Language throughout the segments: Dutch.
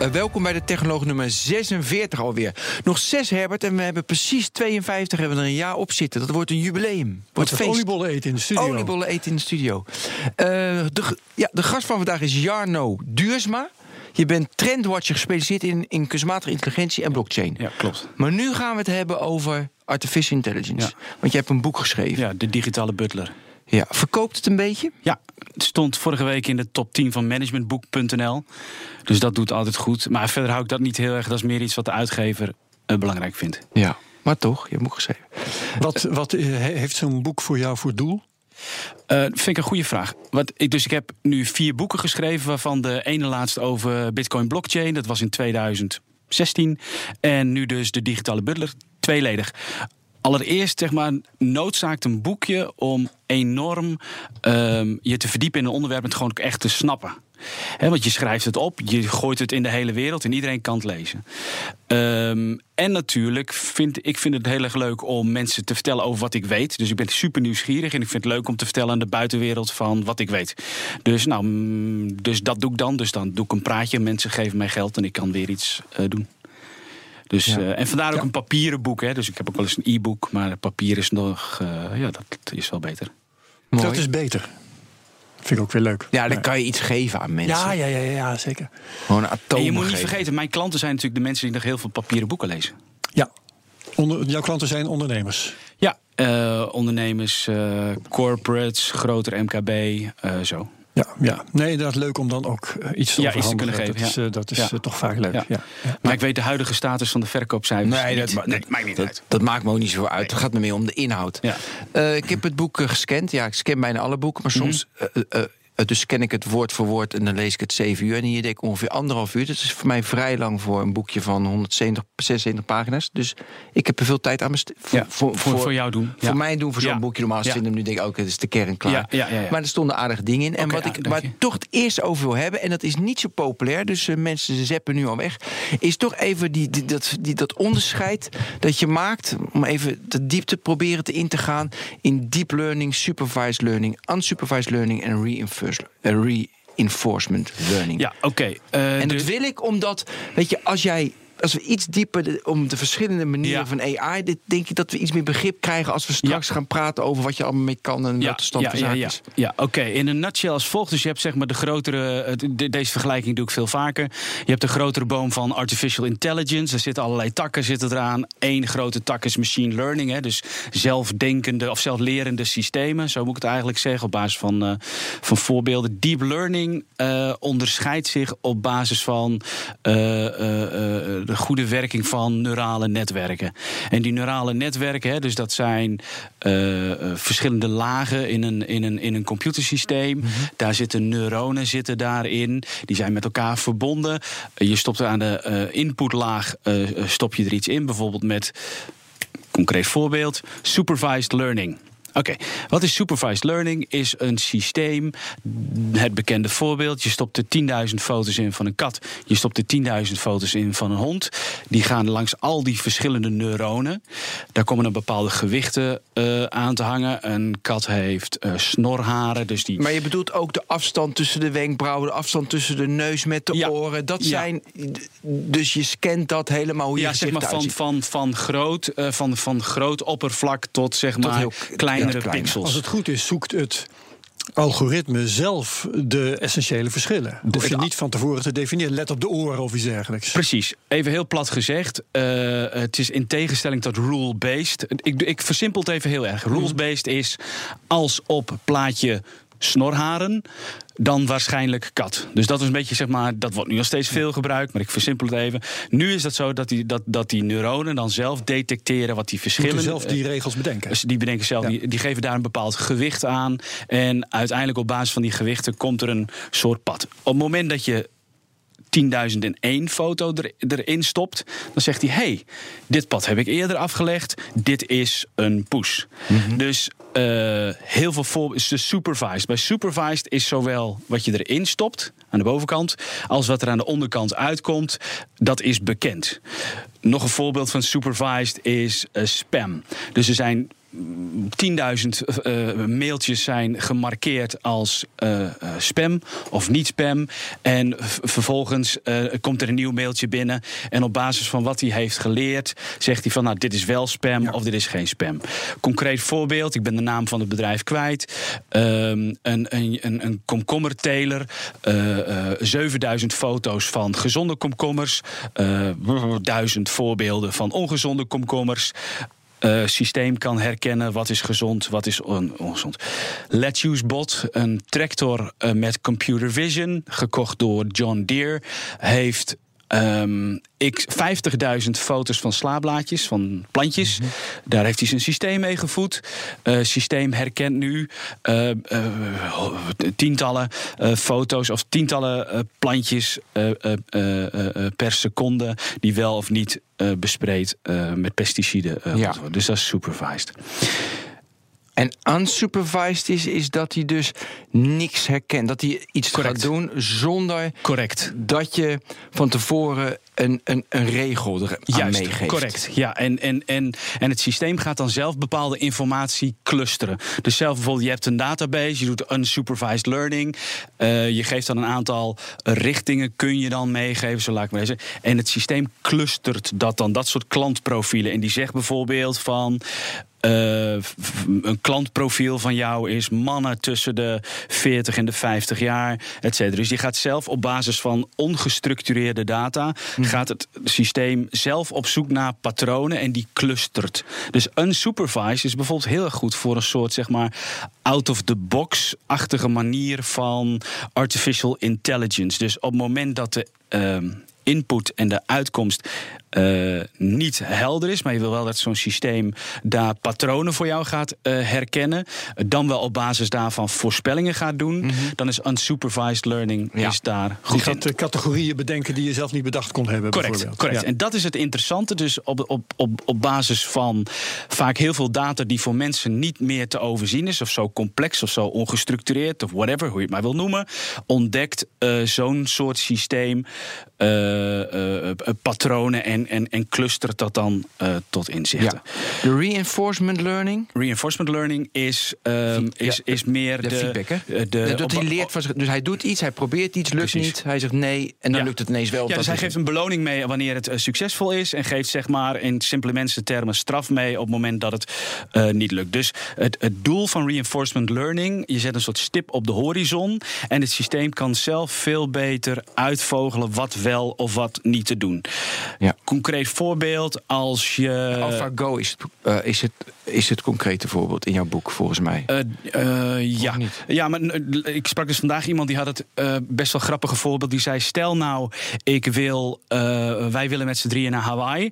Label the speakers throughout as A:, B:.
A: Uh, welkom bij de Technoloog nummer 46 alweer. Nog zes, Herbert, en we hebben precies 52 hebben we er een jaar op zitten. Dat wordt een jubileum.
B: Wordt feest. oliebollen eten in de studio.
A: Oliebollen eten in de studio. Uh, de, ja, de gast van vandaag is Jarno Duursma. Je bent trendwatcher gespecialiseerd in, in kunstmatige intelligentie en blockchain.
B: Ja, klopt.
A: Maar nu gaan we het hebben over artificial intelligence. Ja. Want je hebt een boek geschreven.
B: Ja, De Digitale Butler.
A: Ja, verkoopt het een beetje?
B: Ja, het stond vorige week in de top 10 van managementboek.nl. Dus dat doet altijd goed. Maar verder hou ik dat niet heel erg. Dat is meer iets wat de uitgever uh, belangrijk vindt.
A: Ja, maar toch, je hebt boek geschreven.
B: Wat, wat uh, heeft zo'n boek voor jou voor doel? Uh, vind ik een goede vraag. Wat ik, dus ik heb nu vier boeken geschreven, waarvan de ene laatste over Bitcoin blockchain. Dat was in 2016. En nu dus de digitale butler. Tweeledig. Allereerst, zeg maar, noodzaakt een boekje om enorm um, je te verdiepen in een onderwerp en het gewoon echt te snappen. Want je schrijft het op, je gooit het in de hele wereld en iedereen kan het lezen. Um, en natuurlijk vind ik vind het heel erg leuk om mensen te vertellen over wat ik weet. Dus ik ben super nieuwsgierig en ik vind het leuk om te vertellen aan de buitenwereld van wat ik weet. Dus, nou, dus dat doe ik dan. Dus dan doe ik een praatje. Mensen geven mij geld en ik kan weer iets uh, doen. Dus, ja. uh, en vandaar ook ja. een papieren boek. Hè. Dus ik heb ook wel eens een e-book, maar papier is nog, uh, ja, dat is wel beter.
C: Mooi. Dat is beter. Vind ik ook weer leuk.
A: Ja, dan kan je iets geven aan mensen.
C: Ja, ja, ja, ja zeker.
A: Gewoon een atoom.
B: En je moet niet vergeten, mijn klanten zijn natuurlijk de mensen die nog heel veel papieren boeken lezen.
C: Ja, Onder, jouw klanten zijn ondernemers?
B: Ja, uh, ondernemers, uh, corporates, groter MKB, uh, zo.
C: Ja, ja, nee, dat is leuk om dan ook iets te,
B: ja, iets te kunnen geven.
C: Dat is,
B: ja.
C: dat is ja. toch vaak leuk. Ja.
B: Maar ik weet de huidige status van de verkoopcijfers.
A: Nee, dat,
B: nee, maakt niet
A: dat,
B: uit.
A: Dat maakt me ook niet zo uit. Het gaat me meer om de inhoud. Uh, ik heb het boek gescand. Ja, ik scan bijna alle boeken, maar soms. Mm -hmm. uh, dus scan ik het woord voor woord en dan lees ik het zeven uur. En hier deed ik ongeveer anderhalf uur. Dat is voor mij vrij lang voor een boekje van 170, 76 pagina's. Dus ik heb er veel tijd aan besteed.
B: Voor, ja, voor, voor, voor, jou doen.
A: Voor ja. mij doen, voor zo'n ja. boekje. Normaal nu denk ik ook, het is de kern klaar. Maar er stonden aardige dingen in. En okay, wat ik maar toch het eerst over wil hebben, en dat is niet zo populair, dus uh, mensen zeppen nu al weg, is toch even die, die, dat, die, dat onderscheid dat je maakt, om even de diepte proberen te in te gaan in deep learning, supervised learning, unsupervised learning en reinforced uh, reinforcement learning.
B: Ja, oké. Okay.
A: Uh, en dat dus... wil ik omdat, weet je, als jij als we iets dieper de, om de verschillende manieren ja. van AI, dit, denk ik dat we iets meer begrip krijgen als we straks ja. gaan praten over wat je allemaal mee kan en wat de stand van zaken is.
B: Ja, oké. Okay. In een nutshell als volgt. Dus je hebt zeg maar de grotere, de, deze vergelijking doe ik veel vaker. Je hebt de grotere boom van artificial intelligence. Er zitten allerlei takken zitten eraan. Eén grote tak is machine learning, hè, dus zelfdenkende of zelflerende systemen. Zo moet ik het eigenlijk zeggen op basis van, uh, van voorbeelden. Deep learning uh, onderscheidt zich op basis van uh, de goede werking van neurale netwerken. En die neurale netwerken, hè, dus dat zijn uh, uh, verschillende lagen in een, in een, in een computersysteem. Mm -hmm. Daar zitten neuronen zitten daarin. Die zijn met elkaar verbonden. Je stopt er aan de inputlaag stop je er iets in. Bijvoorbeeld met, concreet voorbeeld, supervised learning. Oké, okay. wat is supervised learning? Is een systeem, het bekende voorbeeld. Je stopt er 10.000 foto's in van een kat. Je stopt er 10.000 foto's in van een hond. Die gaan langs al die verschillende neuronen. Daar komen dan bepaalde gewichten uh, aan te hangen. Een kat heeft uh, snorharen. Dus die...
A: Maar je bedoelt ook de afstand tussen de wenkbrauwen, de afstand tussen de neus met de
B: ja.
A: oren. Dat zijn. Dus je scant dat helemaal hoe je
B: ja, zeg maar van, van, van, groot, uh, van, van groot oppervlak tot zeg maar tot heel klein kleinere pixels.
C: Als het goed is, zoekt het algoritme zelf de essentiële verschillen. Hoef je niet van tevoren te definiëren. Let op de oren of iets dergelijks.
B: Precies. Even heel plat gezegd. Uh, het is in tegenstelling tot rule-based. Ik, ik versimpel het even heel erg. Rules-based is als op plaatje snorharen, dan waarschijnlijk kat. Dus dat is een beetje, zeg maar, dat wordt nu nog steeds veel gebruikt, maar ik versimpel het even. Nu is dat zo dat die, dat, dat die neuronen dan zelf detecteren wat die verschillen.
C: Moeten zelf die regels bedenken.
B: Dus die bedenken zelf, ja. die, die geven daar een bepaald gewicht aan. En uiteindelijk op basis van die gewichten komt er een soort pad. Op het moment dat je 10.001 foto er, erin stopt, dan zegt hij: hey, dit pad heb ik eerder afgelegd, dit is een push. Mhm. Dus uh, heel veel voor is de supervised. Bij supervised is zowel wat je erin stopt aan de bovenkant, als wat er aan de onderkant uitkomt, dat is bekend. Nog een voorbeeld van supervised is uh, spam. Dus er zijn 10.000 uh, mailtjes zijn gemarkeerd als uh, spam of niet spam. En vervolgens uh, komt er een nieuw mailtje binnen. En op basis van wat hij heeft geleerd, zegt hij van nou, dit is wel spam of dit is geen spam. Concreet voorbeeld, ik ben de naam van het bedrijf kwijt. Um, een, een, een komkommerteler, 7000 foto's van gezonde komkommers, 1000 voorbeelden van ongezonde komkommers uh, systeem kan herkennen wat is gezond, wat is on ongezond. Let's Use Bot, een tractor uh, met computer vision, gekocht door John Deere, heeft Um, ik 50.000 foto's van slaablaadjes, van plantjes. Mhm. Daar heeft hij zijn systeem mee gevoed. Het uh, systeem herkent nu uh, uh, tientallen foto's of tientallen plantjes per seconde die wel of niet bespreid met pesticiden. Ja. Dus dat is supervised.
A: En unsupervised is, is dat hij dus niks herkent. Dat hij iets gaat doen zonder
B: correct.
A: dat je van tevoren een, een, een regel er aan meegeeft.
B: Correct, ja. En, en, en, en het systeem gaat dan zelf bepaalde informatie clusteren. Dus zelf bijvoorbeeld, je hebt een database, je doet unsupervised learning. Uh, je geeft dan een aantal richtingen, kun je dan meegeven, zo laat ik maar zeggen. En het systeem clustert dat dan, dat soort klantprofielen. En die zegt bijvoorbeeld van. Uh, een klantprofiel van jou is mannen tussen de 40 en de 50 jaar, et cetera. Dus je gaat zelf op basis van ongestructureerde data, hm. gaat het systeem zelf op zoek naar patronen en die clustert. Dus unsupervised is bijvoorbeeld heel erg goed voor een soort, zeg maar, out-of-the-box-achtige manier van artificial intelligence. Dus op het moment dat de uh, input en de uitkomst uh, niet helder is, maar je wil wel dat zo'n systeem daar patronen voor jou gaat uh, herkennen, dan wel op basis daarvan voorspellingen gaat doen, mm -hmm. dan is unsupervised learning ja. is daar goed
C: je gaat
B: in.
C: categorieën bedenken die je zelf niet bedacht kon hebben.
B: Correct, correct. Ja. En dat is het interessante. Dus op, op, op, op basis van vaak heel veel data die voor mensen niet meer te overzien is, of zo complex of zo ongestructureerd, of whatever, hoe je het maar wil noemen, ontdekt uh, zo'n soort systeem patronen en en, en, en clustert dat dan uh, tot inzichten. Ja.
A: De reinforcement learning?
B: Reinforcement learning is, um, is, ja, is meer
A: de, de feedback. Hè? Eh, de, dat hij leert van dus hij doet iets, hij probeert iets, lukt Precies. niet. Hij zegt nee en dan lukt het ineens wel.
B: Ja, dus hij geeft een beloning mee wanneer het uh, succesvol is. En geeft zeg maar in simpele mensentermen straf mee op het moment dat het uh, niet lukt. Dus het, het doel van reinforcement learning, je zet een soort stip op de horizon. En het systeem kan zelf veel beter uitvogelen wat wel of wat niet te doen. Ja concreet voorbeeld als je.
A: AlphaGo is het, is het is het concrete voorbeeld in jouw boek, volgens mij. Uh,
B: uh, ja. ja, maar ik sprak dus vandaag iemand die had het best wel grappige voorbeeld. Die zei: Stel nou, ik wil, wij willen met z'n drieën naar Hawaii.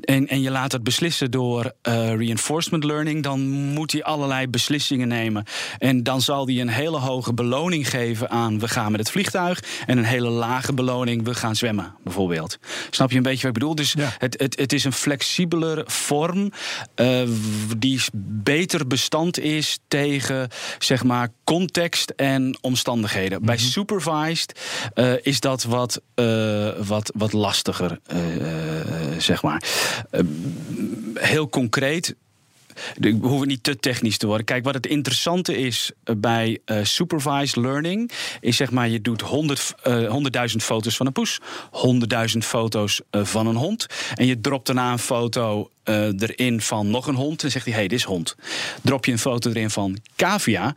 B: En, en je laat het beslissen door reinforcement learning. Dan moet hij allerlei beslissingen nemen. En dan zal hij een hele hoge beloning geven aan we gaan met het vliegtuig. En een hele lage beloning, we gaan zwemmen, bijvoorbeeld. Snap je een beetje wat ik bedoel? Dus ja. het, het, het is een flexibelere vorm die beter bestand is tegen zeg maar context en omstandigheden. Bij mhm. supervised uh, is dat wat, uh, wat, wat lastiger, uh, zeg maar. heel concreet we hoeven niet te technisch te worden. Kijk, wat het interessante is eh, bij uh, supervised learning, is zeg maar, je doet 100, uh, 100.000 foto's van een poes, 100.000 foto's van een hond. En je dropt daarna een foto erin van nog een hond. En zegt hij: hey, dit is hond. Drop je een foto erin van cavia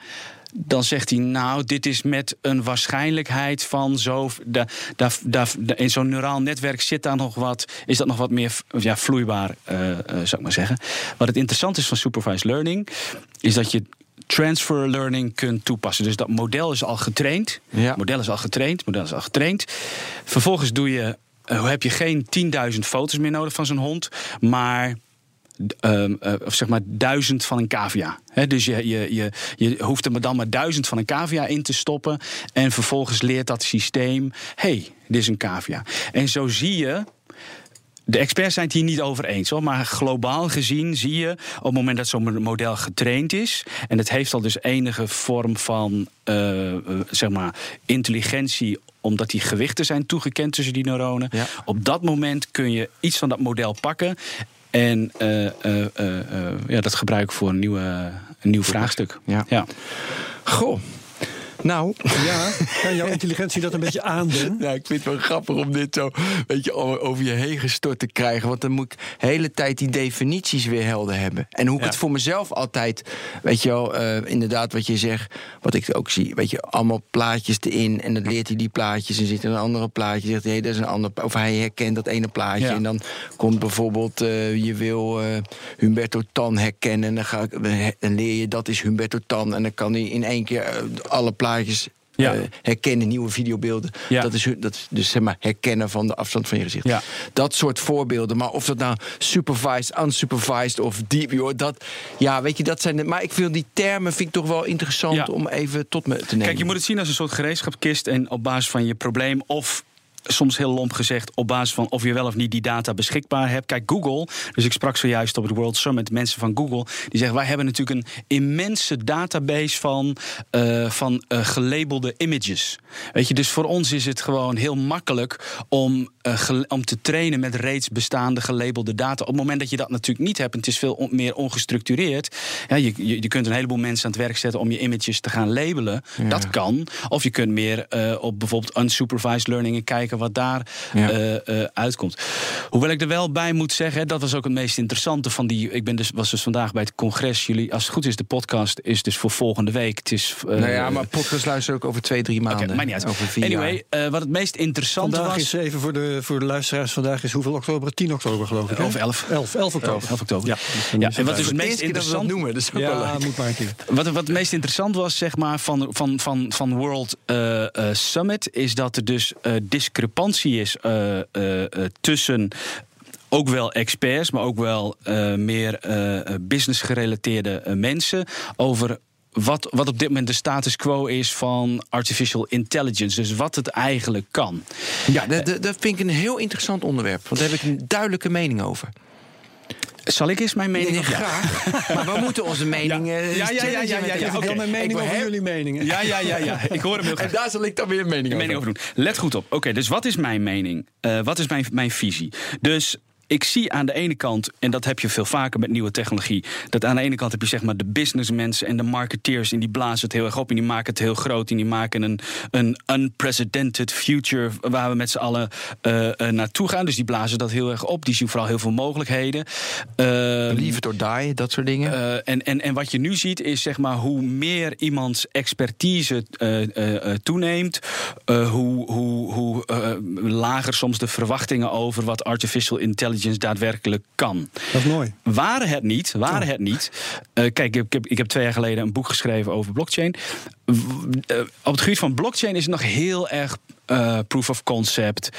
B: dan zegt hij, nou, dit is met een waarschijnlijkheid van zo. Da, da, da, in zo'n neuraal netwerk zit daar nog wat. Is dat nog wat meer ja, vloeibaar, uh, uh, zou ik maar zeggen. Wat het interessant is van supervised learning, is dat je transfer learning kunt toepassen. Dus dat model is al getraind. Ja. Model is al getraind. Model is al getraind. Vervolgens doe je, uh, heb je geen 10.000 foto's meer nodig van zo'n hond, maar um, of zeg maar duizend van een cavia. dus je, je, je, je hoeft er dan maar duizend van een cavia in te stoppen. En vervolgens leert dat systeem: hey, dit is een cavia. En zo zie je de experts zijn het hier niet over eens hoor. Maar globaal gezien zie je op het moment dat zo'n model getraind is. en het heeft al dus enige vorm van uh, zeg maar intelligentie omdat die gewichten zijn toegekend tussen die neuronen. Op dat moment kun je iets van dat model pakken. En uh, ja, dat gebruiken voor een, nieuwe, een nieuw vraagstuk.
A: Ja. ja. Goh. Nou.
C: Ja, kan jouw intelligentie dat een beetje aandoen?
A: Ja, ik vind het wel grappig om dit zo weet je, over je heen gestort te krijgen. Want dan moet ik de hele tijd die definities weer helder hebben. En hoe ik het voor mezelf altijd, weet je wel, uh, inderdaad wat je zegt, wat ik ook zie, weet je, allemaal plaatjes erin. En dan leert hij die plaatjes en zit er een andere plaatje. Zegt hij, hey, dat is een ander, of hij herkent dat ene plaatje. En dan komt bijvoorbeeld, uh, je wil uh, Humberto Tan herkennen. En dan, ga ik, dan leer je, dat is Humberto Tan. En dan kan hij in één keer alle plaatjes ja. Herkennen, nieuwe videobeelden. Ja. Dat, is, dat dus zeg maar herkennen van de afstand van je gezicht. Ja. Dat soort voorbeelden. Maar of dat nou supervised, unsupervised of deep, dat, ja, weet je, dat zijn. De, maar ik vind die termen vind ik toch wel interessant om even tot me te nemen.
B: Kijk, je moet het zien als een soort gereedschapkist en op basis van je probleem of soms heel lomp gezegd, op basis van of je wel of niet die data beschikbaar hebt. Kijk, Google, dus ik sprak zojuist op het World Summit mensen van Google, die zeggen: wij hebben natuurlijk een immense database van, uh, van uh, gelabelde images. Weet je, dus voor ons is het gewoon heel makkelijk om, uh, om te trainen met reeds bestaande gelabelde data. Op het moment dat je dat natuurlijk niet hebt, en het is veel meer ongestructureerd. Ja, je, je, je, kunt een heleboel mensen aan het werk zetten om je images te gaan labelen. Dat kan. Of je kunt meer op bijvoorbeeld unsupervised learning kijken wat daar eh, eh, uitkomt. Hoewel ik er wel bij moet zeggen, dat was ook het meest interessante van die. Ik ben dus, was dus vandaag bij het congres. Jullie, als het goed is, de podcast is dus voor volgende week. Het is,
A: nou ja, maar podcast luister ook over twee, drie maanden. Okay,
B: maar niet uit. Over vier anyway, wat het meest interessante
C: vandaag
B: was.
C: Is even voor de, voor de luisteraars, vandaag is hoeveel oktober? 10 oktober, geloof ik.
B: Of 11.
C: 11, 11 oktober.
B: 11 oktober. Ja. ja. En wat is het meest interessant
A: noemen? Dus
C: ja, moet maar een keer.
B: Wat, wat het meest interessant was, zeg maar, van, van, van, van World uh, Summit, is dat er dus discrepantie is uh, uh, tussen ook wel experts, maar ook wel uh, meer business gerelateerde mensen over wat, wat op dit moment de status quo is van artificial intelligence. Dus wat het eigenlijk kan.
A: Ja, dat, dat vind ik een heel interessant onderwerp. Want daar heb ik een duidelijke mening over.
B: Zal ik eens mijn mening?
A: Nee, graag. maar we moeten onze meningen.
B: Ja, ja, ja, ja, ja, ja,
C: Ik mijn mening over jullie meningen.
B: Ja, ja, ja, ja. Ik hoor hem heel graag.
A: En daar zal ik dan weer een mening,
B: mening over doen. Let goed op. Oké, dus wat is mijn mening? Uh, wat is mijn, mijn visie? Dus ik zie aan de ene kant, en dat heb je veel vaker met nieuwe technologie, dat aan de ene kant heb je zeg maar de businessmensen en de marketeers en die blazen het heel erg op en die maken het heel groot en die maken een, een unprecedented future waar we met z'n allen uh, uh, naartoe gaan. Dus die blazen dat heel erg op. Die zien vooral heel veel mogelijkheden.
A: Uh, Believe it or die, dat soort dingen.
B: Uh, en, en, en wat je nu ziet is zeg maar hoe meer iemands expertise toeneemt, hoe, hoe, hoe lager soms de verwachtingen over wat artificial intelligence daadwerkelijk kan.
C: Dat is mooi.
B: Waren het niet, waren het niet. Uh, kijk, ik heb, ik heb twee jaar geleden een boek geschreven over blockchain. Uh, op het gebied van blockchain is het nog heel erg uh, proof of concept.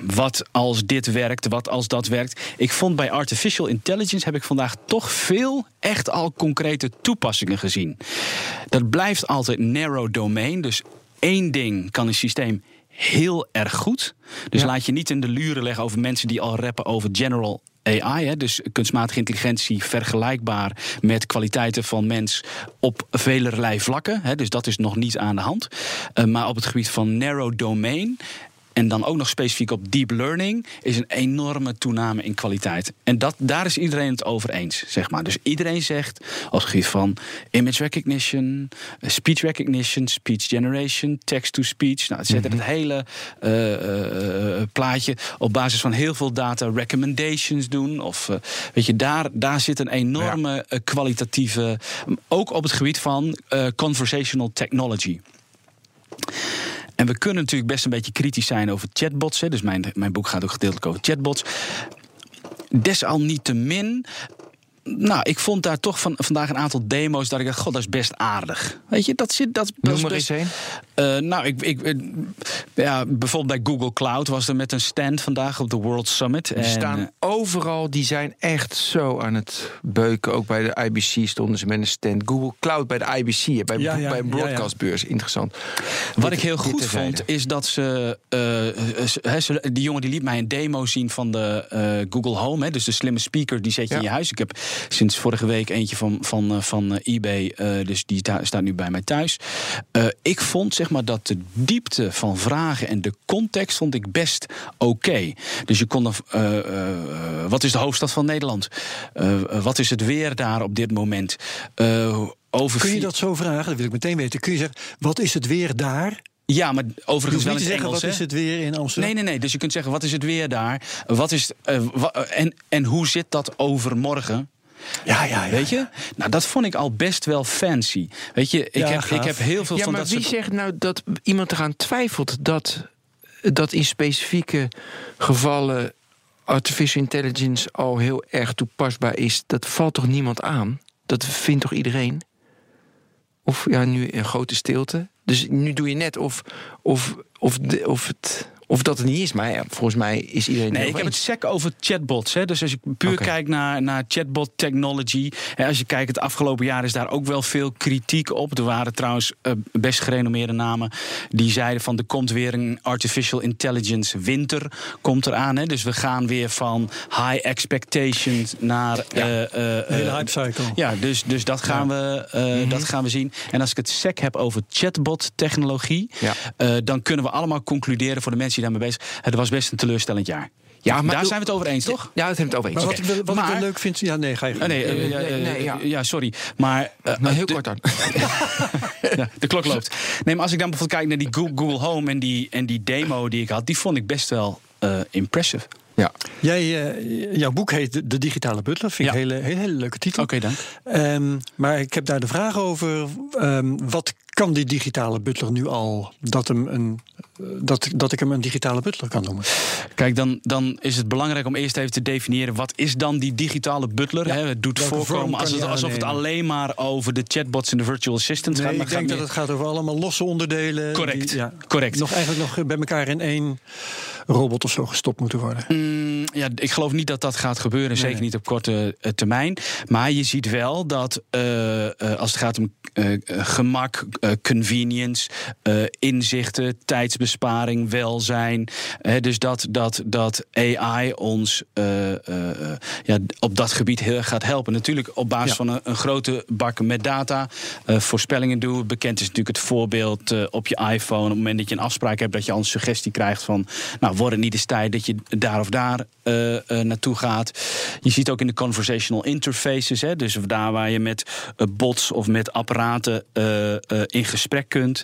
B: wat als dit werkt, wat als dat werkt. Ik vond bij artificial intelligence heb ik vandaag toch veel echt al concrete toepassingen gezien. Dat blijft altijd narrow domain. Dus één ding kan een systeem heel erg goed. Dus laat je niet in de luren leggen over mensen die al rappen over general AI, hè, dus kunstmatige intelligentie, vergelijkbaar met kwaliteiten van mens op velerlei vlakken. Hè, dus dat is nog niet aan de hand. Uh, maar op het gebied van narrow domain en dan ook nog specifiek op deep learning, is een enorme toename in kwaliteit. En dat, daar is iedereen het over eens, zeg maar. Dus iedereen zegt, als het van image recognition, eh, speech recognition, speech generation, text-to-speech, nou, het zet mm het hele uh, uh, plaatje op basis van heel veel data recommendations doen. Of weet je, daar, daar zit een enorme kwalitatieve, ook op het gebied van conversational technology. En we kunnen natuurlijk best een beetje kritisch zijn over chatbots. Hè. Dus mijn, mijn boek gaat ook gedeeltelijk over chatbots. Desalniettemin nou, ik vond daar toch van, vandaag een aantal demo's dat ik dacht, god, dat is best aardig. Weet je, dat zit. Dat,
A: Noem maar eens een.
B: nou, ik, ik, ja, bijvoorbeeld bij Google Cloud was er met een stand vandaag op de World Summit.
A: Die staan overal, die zijn echt zo aan het beuken. Ook bij de IBC stonden ze met een stand. Google Cloud bij de IBC, bij, ja, bij een broadcastbeurs. Interessant.
B: Wat ik heel goed vond, is dat ze, uh, Die jongen die liet mij een demo zien van de Google Home. Hè, dus de slimme speaker, die zet je in je huis. Ik heb sinds vorige week eentje van, van, van eBay. dus die staat nu bij mij thuis. ik vond zeg maar dat de diepte van vragen en de context vond ik best oké. Dus je kon dan. wat is de hoofdstad van Nederland? wat is het weer daar op dit moment?
C: over Kun je dat zo vragen? Dat wil ik meteen weten. Kun je zeggen, wat is het weer daar?
B: Ja, maar overigens wel in
C: zeggen,
B: Engels,
C: Wat is het weer in Amsterdam?
B: Nee, nee, nee. Dus je kunt zeggen, wat is het weer daar? Wat is, uh, en, en hoe zit dat overmorgen?
C: Ja, ja, ja.
B: Weet je? Nou, dat vond ik al best wel fancy. Weet je, ik, heb, ik heb heel veel
A: ja,
B: van
A: maar
B: dat
A: wie zegt nou dat iemand eraan twijfelt dat, dat in specifieke gevallen artificial intelligence al heel erg toepasbaar is? Dat valt toch niemand aan? Dat vindt toch iedereen? Of ja, nu een grote stilte. Dus nu doe je net of, of, of, de, of het of dat het niet is, maar ja, volgens mij is iedereen.
B: Nee, ik heb het sec over chatbots. Hè. Dus als je puur kijkt naar, naar chatbot technology. Hè, als je kijkt, het afgelopen jaar is daar ook wel veel kritiek op. Er waren trouwens uh, best gerenommeerde namen die zeiden van er komt weer een artificial intelligence winter komt eraan. Hè. Dus we gaan weer van high expectations naar.
C: Ja, uh, hele hype cycle.
B: Ja, dus, dus dat, gaan we, mm dat gaan we zien. En als ik het sec heb over chatbot technologie, ja. dan kunnen we allemaal concluderen voor de mensen daarmee bezig. Het was best een teleurstellend jaar. Ja, maar daar zijn we het over eens, toch?
A: Ja, het hebben het over eens.
C: Maar wat, ik, wel, wat maar, ik wel leuk vind... Ja, nee, ga je...
B: Uh, nee, uh, nee, nee, ja. ja, sorry. Maar...
A: Uh, nou, heel kort dan.
B: ja, de klok loopt. Nee, maar als ik dan bijvoorbeeld kijk naar die Google Home... en die, en die demo die ik had... die vond ik best wel impressive.
C: Ja. Jij, uh, jouw boek heet De Digitale Butler. Vind ik een hele, hele, hele leuke titel.
B: Oké, dank.
C: Um, maar ik heb daar de vraag over. Um, wat kan die digitale butler nu al dat, hem een, dat, dat ik hem een digitale butler kan noemen?
B: Kijk, dan, dan is het belangrijk om eerst even te definiëren... wat is dan die digitale butler? Ja, het doet voorkomen als het, alsof het alleen maar over de chatbots en de virtual assistants
C: nee,
B: gaat.
C: ik denk dat het gaat over allemaal losse onderdelen.
B: Correct, die, ja, correct.
C: Nog eigenlijk nog bij elkaar in één robot of zo gestopt moeten worden.
B: Mm, ja, ik geloof niet dat dat gaat gebeuren. Zeker niet op korte uh, termijn. Maar je ziet wel dat uh, uh, als het gaat om gemak, convenience, inzichten, tijdsbesparing, welzijn. dus dat, dat, dat AI ons ja, op dat gebied heel erg gaat helpen. Natuurlijk op basis van een, een, grote bak met data. voorspellingen doen. Bekend is natuurlijk het voorbeeld op je iPhone. Op het moment dat je een afspraak hebt, dat je al een suggestie krijgt van. Nou, wordt het niet eens tijd dat je daar of daar uh, uh, naartoe gaat. Je ziet ook in de conversational interfaces, hè, dus daar waar je met uh, bots of met apparaten in gesprek kunt.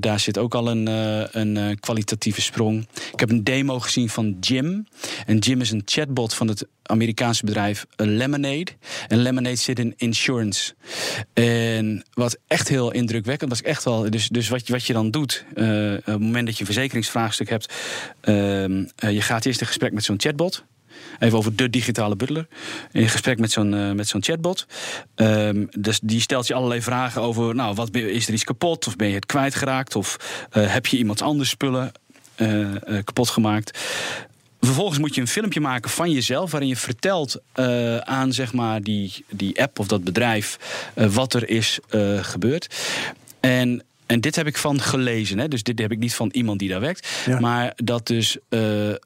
B: daar zit ook al een, een kwalitatieve sprong. Ik heb een demo gezien van Jim. En Jim is een chatbot van het Amerikaanse bedrijf Lemonade. En Lemonade zit in insurance. En wat echt heel indrukwekkend was, echt wel. Dus, dus wat, wat je dan doet, uh, op het moment dat je een verzekeringsvraagstuk hebt, uh, je gaat eerst in gesprek met zo'n chatbot. Even over de digitale butler. In gesprek met zo'n met zo'n chatbot. Um, dus die stelt je allerlei vragen over: nou, wat, is er iets kapot? Of ben je het kwijtgeraakt? Of heb je iemand anders spullen kapot gemaakt? Vervolgens moet je een filmpje maken van jezelf, waarin je vertelt uh, aan zeg maar, die, die app of dat bedrijf uh, wat er is uh, gebeurd. En en dit heb ik van gelezen. Hè? Dus dit heb ik niet van iemand die daar werkt. Ja. Maar dat dus uh, uh,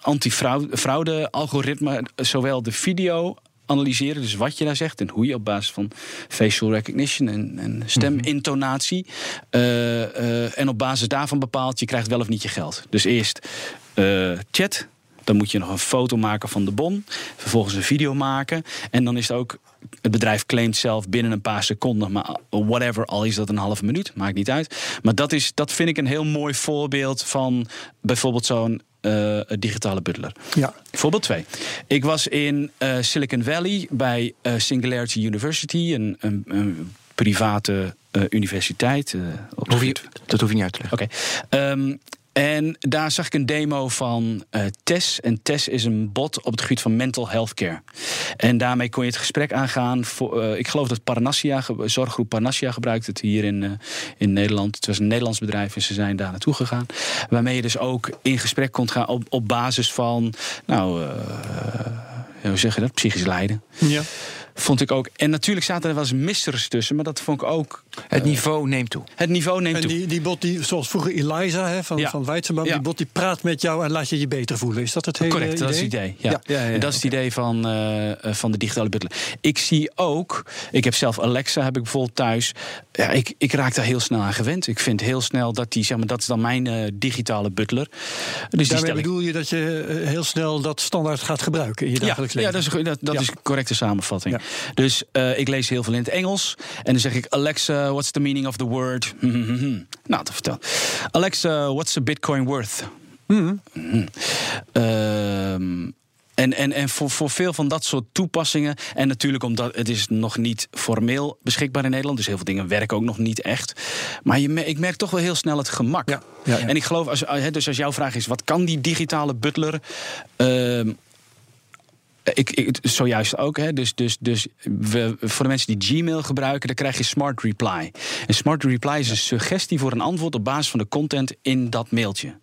B: anti-fraude-algoritme zowel de video analyseren, dus wat je daar zegt en hoe je op basis van facial recognition en, en stemintonatie. Uh, en op basis daarvan bepaalt, je krijgt wel of niet je geld. Dus eerst chat, dan moet je nog een foto maken van de bon. Vervolgens een video maken. En dan is het ook. Het bedrijf claimt zelf binnen een paar seconden. Maar whatever, al is dat een halve minuut. Maakt niet uit. Maar dat, is, dat vind ik een heel mooi voorbeeld van bijvoorbeeld zo'n uh, digitale butler.
C: Ja.
B: Voorbeeld 2. Ik was in uh, Silicon Valley bij uh, Singularity University, een, een, een private universiteit.
A: Hoef je, dat hoef je niet uit te leggen.
B: Oké. Okay. Um, En daar zag ik een demo van uh, TES. En TES is een bot op het gebied van mental health care. En daarmee kon je het gesprek aangaan. Voor, uh, ik geloof dat Parnassia, zorggroep Parnassia gebruikt het hier in, uh, in Nederland. Het was een Nederlands bedrijf en ze zijn daar naartoe gegaan. Waarmee je dus ook in gesprek kon gaan op, op basis van, nou, hoe zeg je dat? Psychisch lijden.
C: Ja.
B: Vond ik ook. En natuurlijk zaten er wel eens missers tussen, maar dat vond ik ook.
A: Het niveau neemt toe.
B: Het niveau neemt toe.
C: En die, die bot, die, zoals vroeger Eliza hè, van, ja. van Weizenboom, die bot die praat met jou en laat je je beter voelen. Is dat het hele
B: Correct,
C: idee?
B: dat is het idee. Ja. en dat is het idee van, uh, van de digitale butler. Ik zie ook, ik heb zelf Alexa, heb ik bijvoorbeeld thuis. Ja, ik, ik raak daar heel snel aan gewend. Ik vind heel snel dat die, zeg maar, dat is dan mijn uh, digitale butler.
C: Dus Daarmee bedoel je dat je heel snel dat standaard gaat gebruiken in je dagelijks
B: ja,
C: leven?
B: Ja, dat is, dat, dat is een correcte samenvatting. Dus uh, ik lees heel veel in het Engels. En dan zeg ik: Alexa, what's the meaning of the word? nou, te vertellen. Alexa, what's a bitcoin worth?
C: Mm
B: -hmm. uh, en, en, en voor, voor veel van dat soort toepassingen. En natuurlijk omdat het is nog niet formeel beschikbaar in Nederland. Dus heel veel dingen werken ook nog niet echt. Maar je, ik merk toch wel heel snel het gemak.
C: Ja, ja, ja.
B: En ik geloof, als, dus als jouw vraag is: wat kan die digitale butler? Uh, ik, ik, zojuist ook. Hè. Dus, dus, dus we, voor de mensen die Gmail gebruiken, dan krijg je Smart Reply. En Smart Reply is een suggestie voor een antwoord op basis van de content in dat mailtje.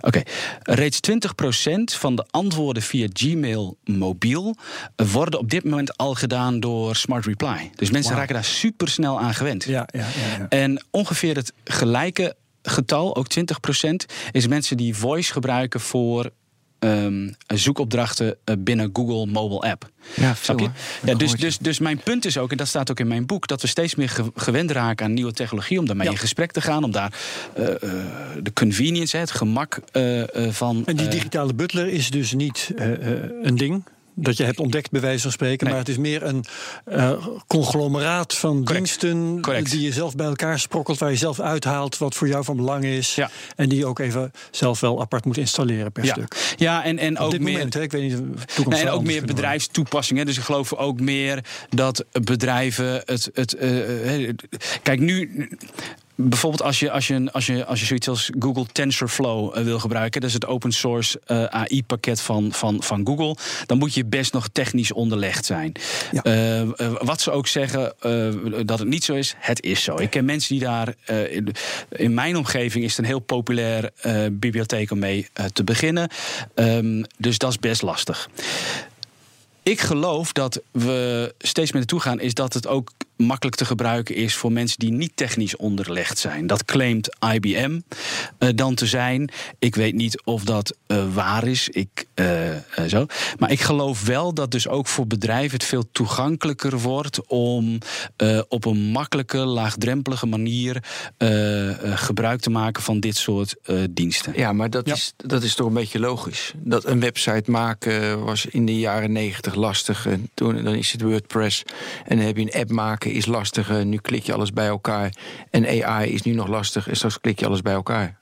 B: Oké, okay. reeds 20% van de antwoorden via Gmail mobiel worden op dit moment al gedaan door Smart Reply. Dus mensen wow. raken daar super snel aan gewend.
C: Ja, ja, ja, ja.
B: En ongeveer het gelijke getal, ook 20%, is mensen die voice gebruiken voor Um, zoekopdrachten binnen Google Mobile App.
A: Ja,
B: Snap je? Ja, dus, dus, dus mijn punt is ook, en dat staat ook in mijn boek, dat we steeds meer gewend raken aan nieuwe technologie, om daarmee ja. in gesprek te gaan, om daar uh, uh, de convenience, het gemak uh, van.
C: En die digitale butler is dus niet een ding dat je hebt ontdekt, bij wijze van spreken. Nee. Maar het is meer een uh, conglomeraat van
B: Correct.
C: diensten
B: Correct.
C: die je zelf bij elkaar sprokkelt, waar je zelf uithaalt wat voor jou van belang is.
B: Ja.
C: En die je ook even zelf wel apart moet installeren per
B: ja.
C: stuk.
B: Ja, en, en
C: Op
B: ook
C: dit
B: meer.
C: moment, hè, ik weet niet, toekomst
B: Nee, en ook meer bedrijfstoepassingen. Dus ik geloof ook meer dat bedrijven het. het uh, kijk, nu bijvoorbeeld als je, als, je, als, je, als je zoiets als Google TensorFlow uh, wil gebruiken, dat is het open source uh, AI-pakket van, van, van Google, dan moet je best nog technisch onderlegd zijn.
C: Ja.
B: Uh, wat ze ook zeggen dat het niet zo is, het is zo. Ik ken mensen die daar. In, in, mijn omgeving is het een heel populair bibliotheek om mee te beginnen. Um, dus dat is best lastig. Ik geloof dat we steeds meer naartoe gaan, is dat het ook makkelijk te gebruiken is voor mensen die niet technisch onderlegd zijn. Dat claimt IBM uh, dan te zijn. Ik weet niet of dat uh, waar is. Ik, uh, zo. Maar ik geloof wel dat dus ook voor bedrijven het veel toegankelijker wordt om op een makkelijke, laagdrempelige manier gebruik te maken van dit soort diensten.
A: Ja, maar dat, ja. Is, dat is toch een beetje logisch. Dat een website maken was in de jaren negentig lastig. En toen dan is het WordPress. En dan heb je een app maken is lastig. Nu klik je alles bij elkaar. En AI is nu nog lastig. En straks klik je alles bij elkaar.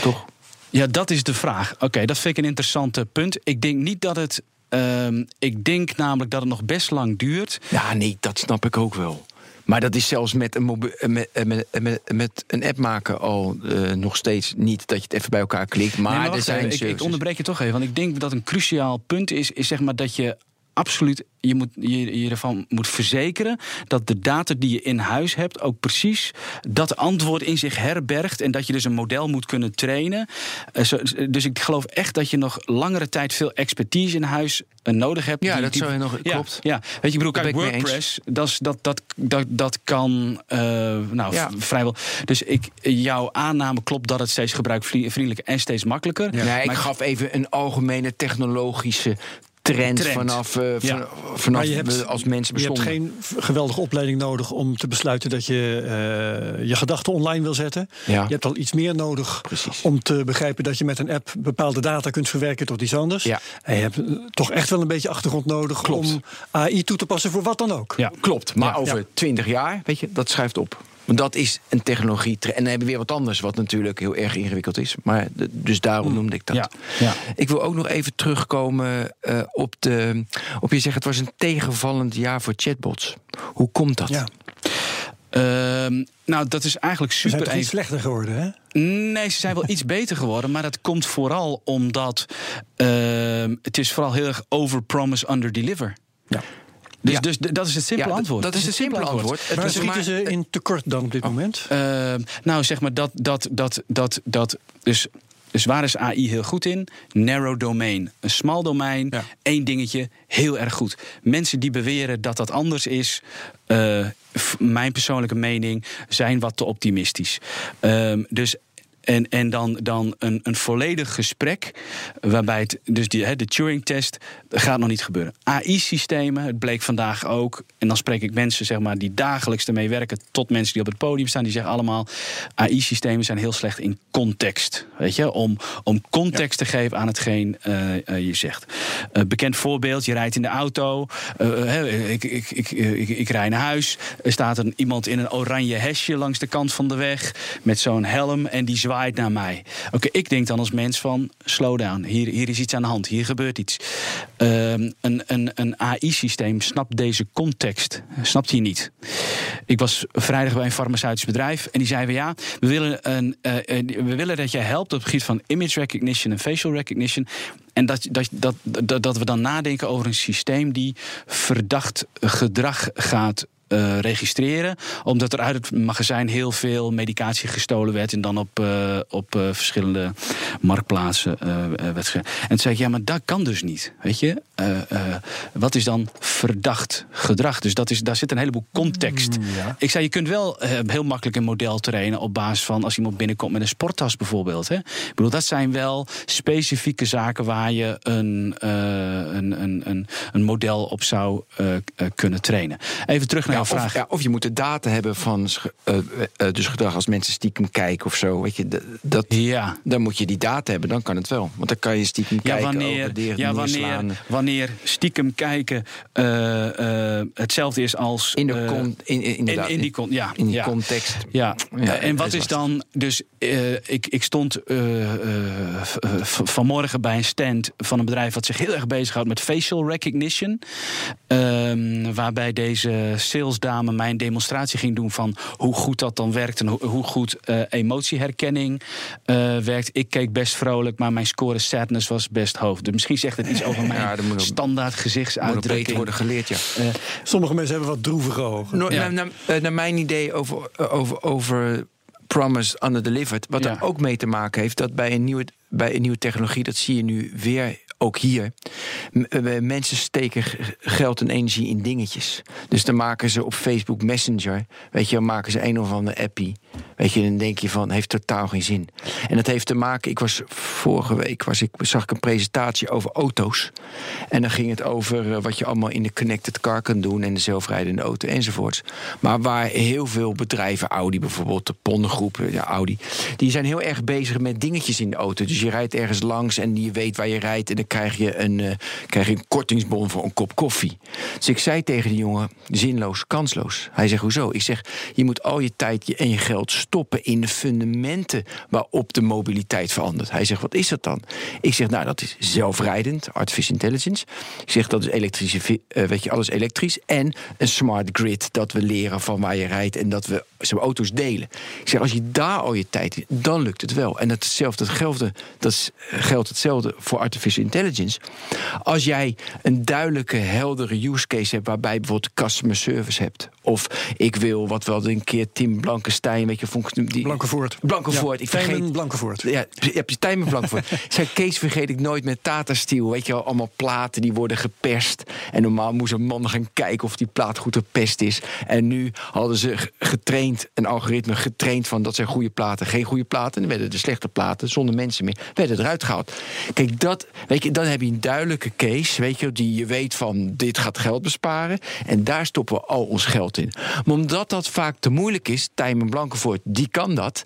A: Toch?
B: Ja, dat is de vraag. Oké, okay, dat vind ik een interessant punt. Ik denk niet dat het. Um, ik denk namelijk dat het nog best lang duurt.
A: Ja, nee, dat snap ik ook wel. Maar dat is zelfs met een, met, met, met, met een app maken al uh, nog steeds niet dat je het even bij elkaar klikt. Maar,
B: nee, maar
A: er zijn
B: even, ik, ik onderbreek je toch even, want ik denk dat een cruciaal punt is, is zeg maar dat je absoluut je, moet, je, je ervan moet verzekeren dat de data die je in huis hebt ook precies dat antwoord in zich herbergt en dat je dus een model moet kunnen trainen. Uh, zo, dus ik geloof echt dat je nog langere tijd veel expertise in huis uh, nodig hebt.
A: Ja,
B: die,
A: dat
B: die,
A: zou je nog
B: ja,
A: klopt.
B: Ja, weet je, ik bedoel, kijk, WordPress, dat, dat, dat, dat, dat kan uh, nou ja. vrijwel. Dus ik, jouw aanname klopt dat het steeds gebruikvriendelijker en steeds makkelijker.
A: Ja, nee, ik gaf even een algemene technologische Trend, trend, vanaf, uh, ja. vanaf
C: je hebt,
A: als mensen bestonden.
C: Je hebt geen geweldige opleiding nodig om te besluiten dat je uh, je gedachten online wil zetten.
A: Ja.
C: Je hebt al iets meer nodig
A: Precies.
C: om te begrijpen dat je met een app bepaalde data kunt verwerken tot iets anders.
A: Ja.
C: En je hebt toch echt wel een beetje achtergrond nodig
A: Klopt.
C: om AI toe te passen voor wat dan ook.
A: Ja, klopt. Maar over twintig jaar, weet je, dat schuift op. Want dat is een technologie. En dan hebben we weer wat anders, wat natuurlijk heel erg ingewikkeld is. Maar de, dus daarom noemde ik dat.
B: Ja, ja.
A: Ik wil ook nog even terugkomen uh, op de. Op je zegt, het was een tegenvallend jaar voor chatbots. Hoe komt dat?
C: Ja.
B: Ehm, nou, dat is eigenlijk super.
C: Ze zijn iets slechter geworden, hè?
B: Nee, ze zijn wel iets beter geworden. Maar dat komt vooral omdat ehm, het is vooral heel erg over promise, under deliver. Ja. Dus, dus dat is het simpele antwoord.
A: Dat is het simpele antwoord.
C: antwoord. Waar schieten ze in tekort dan op dit oh. moment?
B: Uh, nou, zeg maar dat, dat, dat, dat, dat. Dus dus waar is AI heel goed in? Narrow domain. Een smal domein, één dingetje, heel erg goed. Mensen die beweren dat dat anders is, uh, mijn persoonlijke mening, zijn wat te optimistisch. Uh, dus en, en dan, dan een, een volledig gesprek, waarbij het, dus die, de Turing-test gaat nog niet gebeuren. AI-systemen, het bleek vandaag ook, en dan spreek ik mensen zeg maar, die dagelijks ermee werken, tot mensen die op het podium staan, die zeggen allemaal: AI-systemen zijn heel slecht in context. Weet je, om, om context te geven aan hetgeen uh, je zegt. Uh, bekend voorbeeld: je rijdt in de auto, ik, ik, ik, ik, ik rij naar huis, er staat een, iemand in een oranje hesje langs de kant van de weg met zo'n helm en die zwaait naar mij. Oké, ik denk dan als mens van slow down. Hier, hier is iets aan de hand, hier gebeurt iets. Ehm, een een, een AI-systeem snapt deze context, snapt hij niet. Ik was vrijdag bij een farmaceutisch bedrijf en die zeiden: ja, we willen, een, uh, we willen dat jij helpt op het gebied van image recognition en facial recognition. En dat, dat, dat, dat, dat we dan nadenken over een systeem die verdacht gedrag gaat uh, registreren. Omdat er uit het magazijn heel veel medicatie gestolen werd. En dan op, uh, op uh, verschillende marktplaatsen werd ge... En toen zei ik, ja, maar dat kan dus niet. Weet je? wat is dan verdacht gedrag? Dus dat is, daar zit een heleboel context. Mm, ja. Ik zei, je kunt wel heel makkelijk een model trainen op basis van als iemand binnenkomt met een sporttas bijvoorbeeld. Hè? Ik bedoel, dat zijn wel specifieke zaken waar je een, een, een, een, een model op zou kunnen trainen. Even terug naar
A: of, ja, of je moet de data hebben van uh, dus gedrag als mensen stiekem kijken of zo. Weet je, dat, ja. Dan moet je die data hebben, dan kan het wel. Want dan kan je stiekem ja, kijken
B: wanneer, ja, wanneer, wanneer stiekem kijken uh, hetzelfde is als...
A: In, de con, in, in,
B: in, in, die, ja,
A: in die context.
B: Ja. en wat is dan... Dus ik, ik stond vanmorgen bij een stand van een bedrijf... wat zich heel erg bezighoudt met facial recognition. Ehm, waarbij deze sales dame mijn demonstratie ging doen van hoe goed dat dan werkt en hoe, goed uh, emotieherkenning uh, werkt. Ik keek best vrolijk, maar mijn score sadness was best hoog. Dus misschien zegt het iets over mijn ja, standaard gezichtsuitdrukking. Moet
A: worden geleerd, ja. Uh,
C: Sommige mensen hebben wat droevige ogen.
A: No, ja. naar, naar, mijn idee over, over, over promise underdelivered, wat er ook mee te maken heeft dat bij een nieuwe bij een nieuwe technologie, dat zie je nu weer ook hier. mensen steken geld en energie in dingetjes. Dus dan maken ze op Facebook Messenger, weet je, dan maken ze een of andere appie. Weet je, dan denk je van, heeft totaal geen zin. En dat heeft te maken, ik was vorige week, was ik, zag ik een presentatie over auto's. En dan ging het over eh, wat je allemaal in de connected car kan doen en de zelfrijdende auto enzovoorts. Maar waar heel veel bedrijven, Audi bijvoorbeeld, de Pondengroep, ja, Audi, die zijn heel erg bezig met dingetjes in de auto. Dus je rijdt ergens langs en je weet waar je rijdt en dan krijg je een, uh, krijg je een kortingsbon voor een kop koffie. Dus ik zei tegen die jongen, zinloos, kansloos. Hij zegt, hoezo? Ik zeg, je moet al je tijd en je geld stoppen in de fundamenten waarop de mobiliteit verandert. Hij zegt, wat is dat dan? Ik zeg, nou, dat is zelfrijdend, artificial intelligence. Ik zeg, dat is elektrische, uh, weet je, alles elektrisch. En een smart grid, dat we leren van waar je rijdt en dat we zo'n auto's delen. Ik zeg, als je daar al je tijd, dan lukt het wel. En hetzelfde, hetzelfde, dat geldt hetzelfde voor artificial intelligence. Als jij een duidelijke, heldere use case hebt, waarbij je bijvoorbeeld customer service hebt. Of ik wil, wat wel een keer Tim Blankenstein, weet je, die,
C: Blankenvoort.
A: Blankenvoort.
C: Ja, ik vergeet Blankenvoort.
A: Ja, je hebt je Tijmen Blankenvoort. Zei Kees vergeet ik nooit met Tata Steel. Weet je wel, allemaal platen die worden geperst. En normaal moest een man gaan kijken of die plaat goed gepest is. En nu hadden ze getraind, een algoritme getraind van dat zijn goede platen, geen goede platen. En dan werden de slechte platen zonder mensen meer, werden eruit gehaald. Kijk, dat, weet je, dan heb je een duidelijke case, weet je, die je weet van dit gaat geld besparen. En daar stoppen we al ons geld in. Maar omdat dat vaak te moeilijk is, Tijmen Blankenvoort, die kan dat.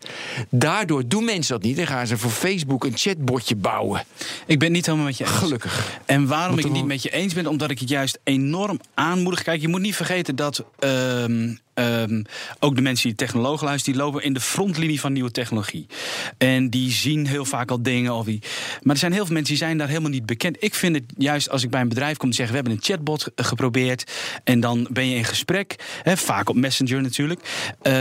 A: Daardoor doen mensen dat niet. Dan gaan ze voor Facebook een chatbotje bouwen.
B: Ik ben niet helemaal met je eens.
A: Gelukkig.
B: En waarom ik het niet met je eens ben, omdat ik het juist enorm aanmoedig. Kijk, je moet niet vergeten dat. Ehm, ehm, ook de mensen die technologen luisteren, die lopen in de frontlinie van nieuwe technologie. En die zien heel vaak al dingen. Of die, maar er zijn heel veel mensen die zijn daar helemaal niet bekend. Ik vind het juist als ik bij een bedrijf kom te zeggen: we hebben een chatbot geprobeerd. En dan ben je in gesprek. Hè, vaak op Messenger natuurlijk. Uh,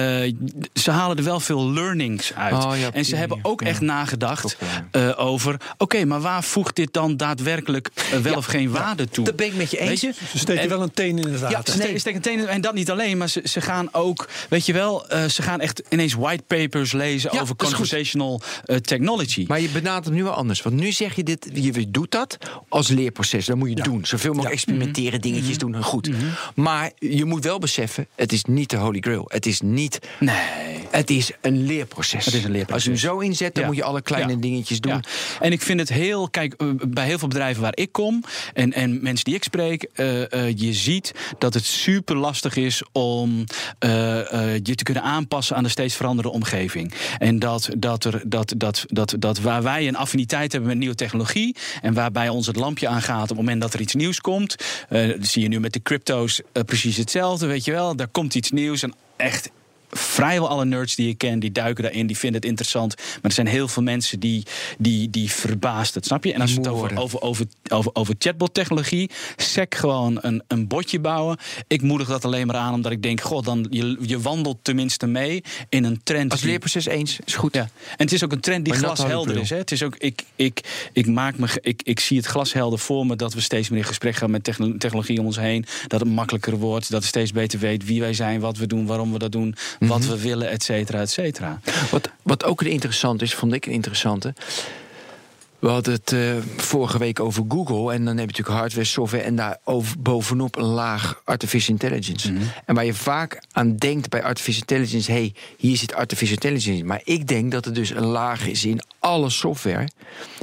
B: ze halen er wel veel learnings uit. Oh, en ze hebben ook echt nagedacht uh, over: oké, maar waar voegt dit dan daadwerkelijk uh, wel of geen waarde toe?
A: Dat ben ik met je eens. Je?
C: Ze steken wel een teen in het water.
B: Ja, ze nee. steken een teen in, en dat niet alleen, maar ze, ze gaan ook, weet je wel, ze gaan echt ineens white papers lezen over conversational technology.
A: Maar je benadert nu wel anders. Want nu zeg je dit, je doet dat als leerproces. Dat moet je doen. Zoveel mogelijk experimenteren, mhm. dingetjes doen. Goed. Mhm. Maar je moet wel beseffen, het is niet de holy grail. Het is niet.
B: Nee.
A: Het is een leerproces.
B: Het is een leerproces.
A: Als je hem zo inzet, dan moet je alle kleine dingetjes doen.
B: En ik vind het heel. Kijk, eh, bij heel veel bedrijven waar ik kom en, en mensen die ik spreek, uh, je ziet dat het super lastig is om je te kunnen aanpassen aan de steeds veranderende omgeving. En dat, dat, er, dat, dat, dat, dat waar wij een affiniteit hebben met nieuwe technologie en waarbij ons het lampje aangaat op het moment dat er iets nieuws komt. dat zie je nu met de crypto's precies hetzelfde, weet je wel. Daar komt iets nieuws en echt vrijwel alle nerds die ik ken, die duiken daarin, die vinden het interessant. Maar er zijn heel veel mensen die, die, die verbaasd het, snap je? En als we het over, over, over, over, over chatbot-technologie, sec gewoon een, een botje bouwen. Ik moedig dat alleen maar aan, omdat ik denk, god, dan je, je wandelt tenminste mee in een trend.
A: Als leerproces eens, is goed.
B: Ja. En het is ook een trend die glashelder is. Hè? Het is ook, ik, ik, ik, maak me, ik, ik zie het glashelder voor me dat we steeds meer in gesprek gaan met technologie om ons heen. Dat het makkelijker wordt, dat we steeds beter weten wie wij zijn, wat we doen, waarom we dat doen wat mhm. we willen, et cetera, et cetera.
A: Wat, wat ook interessant is, vond ik een interessante. We hadden het uh, vorige week over Google. En dan heb je natuurlijk hardware, software. En daar bovenop een laag artificial intelligence. Mhm. En waar je vaak aan denkt bij artificial intelligence. hey, hier zit artificial intelligence. Maar ik denk dat er dus een laag is in alle software.